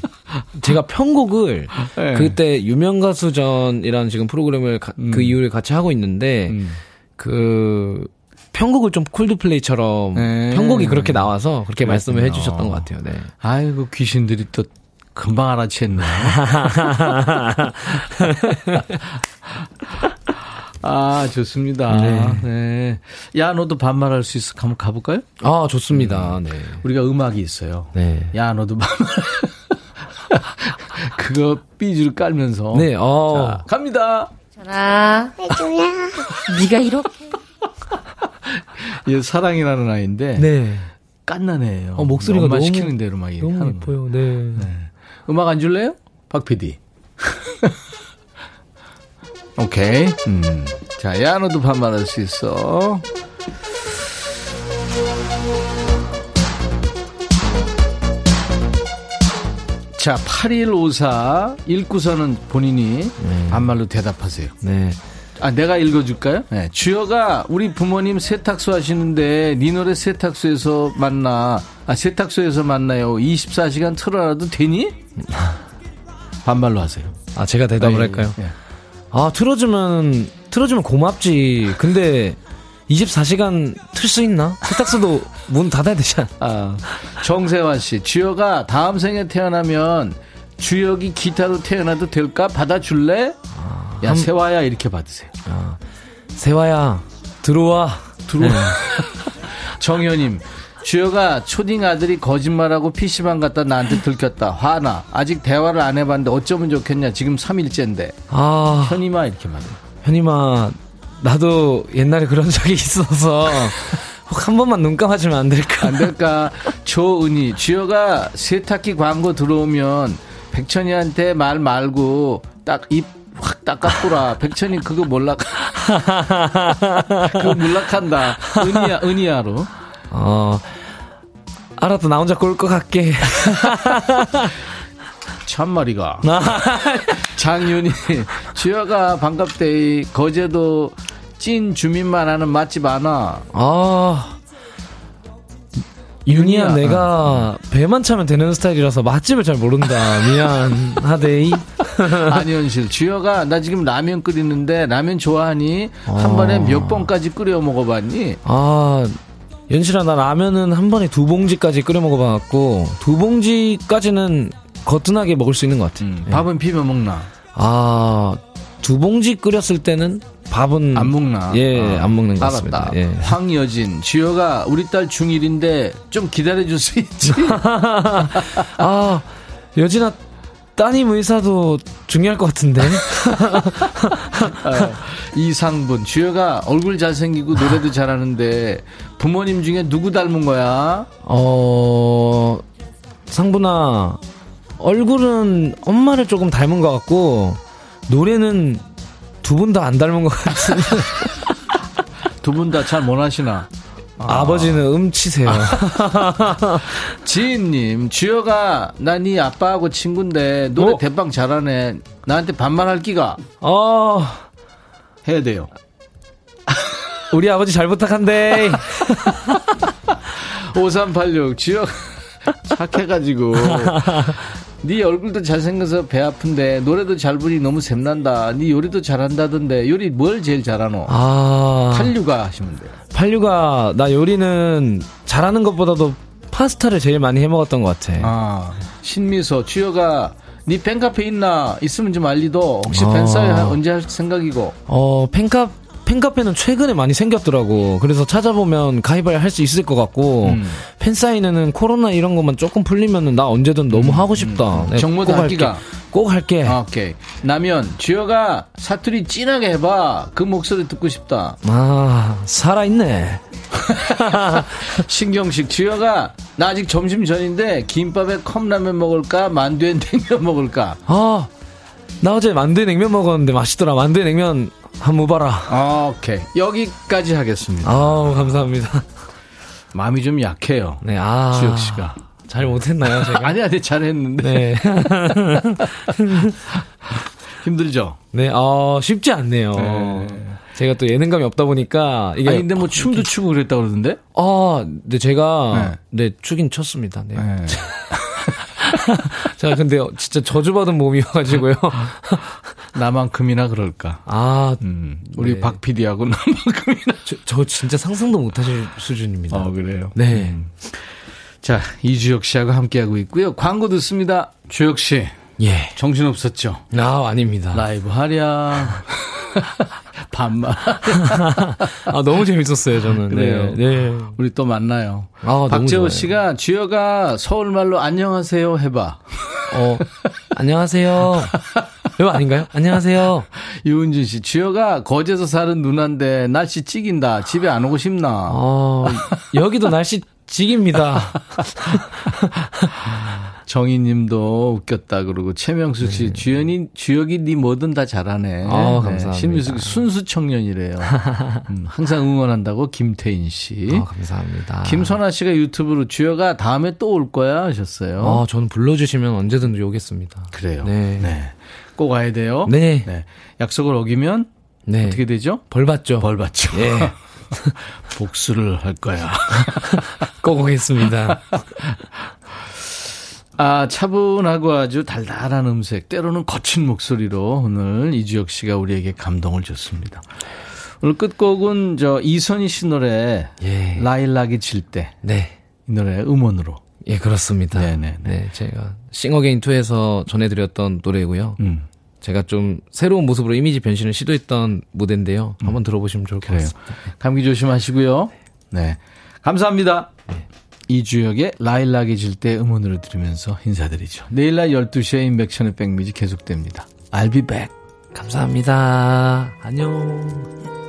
제가 편곡을 네. 그때 유명 가수전이라는 지금 프로그램을 가- 그 이후에 같이 하고 있는데 음. 그 편곡을 좀 콜드플레이처럼 네. 편곡이 그렇게 나와서 그렇게 말씀을 그렇군요. 해주셨던 것 같아요. 네. 아이고 귀신들이 또 금방 알아챘네. 아 좋습니다. 네. 네. 야 너도 반말할 수 있어. 한번 가볼까요? 아 좋습니다. 네. 우리가 음악이 있어요. 네. 야 너도 반말. 그거 삐줄 깔면서. 네. 어. 자, 갑니다. 전화. 네가 이렇게. 얘 사랑이라는 아이인데 네. 깐난 애예요. 어, 목소리가 엄마 너무- 시키는 대로 막 너무 하는 예뻐요. 네. 네. 음악 안 줄래요? 박 PD. 오케이. 음. 자, 야, 너도 반말할 수 있어. 자, 8154 읽고서는 본인이 반말로 대답하세요. 네. 아, 내가 읽어줄까요? 네. 주여가 우리 부모님 세탁소 하시는데 네 노래 세탁소에서 만나. 아, 세탁소에서 만나요. 24시간 틀어놔도 되니? 반말로 하세요. 아 제가 대답을 아, 예, 할까요? 예. 아 틀어주면 틀어주면 고맙지. 근데 24시간 틀 수 있나? 세탁소도 문 닫아야 되잖아. 아, 정세환 씨, 주여가 다음 생에 태어나면 주역이 기타로 태어나도 될까? 받아줄래? 야, 한- 세화야, 이렇게 받으세요. 세화야 들어와. 들어와. 정현님, 주여가 초딩 아들이 거짓말하고 PC방 갔다 나한테 들켰다. 화나. 아직 대화를 안 해봤는데 어쩌면 좋겠냐. 지금 3일째인데. 아 현이마, 이렇게 받아요. 현이마 나도 옛날에 그런 적이 있어서 혹한 번만 눈 감아주면 안 될까? 안 될까? 조은희, 주여가 세탁기 광고 들어오면 백천이한테 말 말고 딱 입 확 닦아보라. 백천이 그거 몰락. 그거 몰락한다. 은희야, 은희야로. 어 알았다 나 혼자 꼴 것 같게. 참말이가. 장윤이, 주여가 반갑대. 거제도 찐 주민만 하는 맛집 하나. 아 윤이야. 내가 배만 차면 되는 스타일이라서 맛집을 잘 모른다. 미안하데이. 안현실, 주여가 나 지금 라면 끓이는데 라면 좋아하니? 한 아. 번에 몇 번까지 끓여 먹어봤니? 아, 연실아, 나 라면은 한 번에 두 봉지까지 끓여 먹어봐갖고, 두 봉지까지는 거뜬하게 먹을 수 있는 것 같아. 음, 요 밥은 비벼 먹나? 아, 두 봉지 끓였을 때는 밥은. 안 먹나? 예, 아, 안 먹는 것 알았다. 같습니다. 예. 황여진, 주여가 우리 딸 중1인데 좀 기다려 줄 수 있지? 아, 여진아, 따님 의사도 중요할 것 같은데. 어, 이상분, 주여가 얼굴 잘생기고 노래도 잘하는데 부모님 중에 누구 닮은 거야? 어, 상분아, 얼굴은 엄마를 조금 닮은 것 같고, 노래는 두 분 다 안 닮은 것 같은. 두 분 다 잘 못 하시나? 아. 버지는 음치세요. 지인님, 주여가 나 네 아빠하고 친구인데 노래 어? 대빵 잘하네. 나한테 반말할 기가 어, 해야 돼요. 우리 아버지 잘 부탁한대. 5386 주여 착해가지고 네 얼굴도 잘생겨서 배 아픈데 노래도 잘 부르니 너무 샘난다. 네 요리도 잘한다던데 요리 뭘 제일 잘하노? 아, 팔류가 하시면 돼요. 팔류가 나 요리는 잘하는 것보다도 파스타를 제일 많이 해 먹었던 것 같아. 아 신미소 주여가 네 팬카페 있나 있으면 좀 알리도 혹시 아. 팬사회 언제 할 생각이고 어, 팬카, 팬카페는 최근에 많이 생겼더라고. 그래서 찾아보면 가입을 할 수 있을 것 같고, 음. 팬사인회는 코로나 이런 것만 조금 풀리면은 나 언제든 너무 하고 싶다. 내가 정모도 꼭 할게. 할기가. 꼭 할게. 아, 오케이 나면 주여가 사투리 진하게 해봐 그 목소리 듣고 싶다 아, 살아있네. 신경식 주여가 나 아직 점심 전인데 김밥에 컵라면 먹을까 만두에 냉면 먹을까 아, 나 어제 만두에 냉면 먹었는데 맛있더라. 만두에 냉면 한번 봐라. 아, 오케이 여기까지 하겠습니다 아우, 감사합니다. 마음이 좀 약해요 네, 아. 주혁 씨가 잘 못했나요, 제가? 아니 아니 잘했는데 네. 힘들죠 네, 어, 쉽지 않네요. 제가 또 예능감이 없다 보니까 이게 아니 근데 뭐 춤도 추고 그랬다 그러던데 아, 네 제가 네, 추긴 췄습니다. 네. 네. 제가 근데 진짜 저주받은 몸이어가지고요. 나만큼이나 그럴까 아, 음, 우리 네. 박 PD하고 나만큼이나 저, 저 진짜 상상도 못하실 수준입니다. 어 그래요 네. 음. 자 이주혁 씨하고 함께하고 있고요 광고 듣습니다 주혁 씨 예. 정신 없었죠 아, 아닙니다. 라이브 하랴 반말 아, 너무 재밌었어요, 저는. 그래요? 네. 네. 우리 또 만나요. 아, 박재호. 씨가 주여가 서울말로 안녕하세요 해봐. 어, 안녕하세요. 이거 아닌가요? 안녕하세요. 유은진 씨 주여가 거제에서 사는 누나인데 날씨 찌긴다. 집에 안 오고 싶나. 어, 여기도 날씨 직입니다. 정희님도 웃겼다 그러고 최명숙 씨 주연이 주역이 네 뭐든 다 잘하네. 네. 아, 감사합니다. 신미숙 순수 청년이래요. 음, 항상 응원한다고 김태인 씨. 아, 감사합니다. 김선아 씨가 유튜브로 주여가 다음에 또 올 거야 하셨어요. 아, 저는 불러주시면 언제든지 오겠습니다. 그래요. 네. 네. 꼭 와야 돼요. 네. 네. 약속을 어기면 네. 어떻게 되죠? 벌 받죠? 벌 받죠. 예. 복수를 할 거야. 꼭 오겠습니다. 아, 차분하고 아주 달달한 음색, 때로는 거친 목소리로 오늘 이주혁 씨가 우리에게 감동을 줬습니다. 오늘 끝곡은 저 이선희 씨 노래 예. 라일락이 질때이 네. 노래 음원으로. 예, 그렇습니다. 네네네. 네, 제가 싱어게인 2에서 전해드렸던 노래고요. 음. 제가 좀 새로운 모습으로 이미지 변신을 시도했던 무대인데요. 한번 들어보시면 좋을 것. 같습니다. 감기 조심하시고요. 네. 감사합니다. 이주혁의 라일락이 질 때 음원으로 들으면서 인사드리죠. 내일 낮 12시에 인백션의 백뮤직 계속됩니다. I'll be back. 감사합니다. 안녕.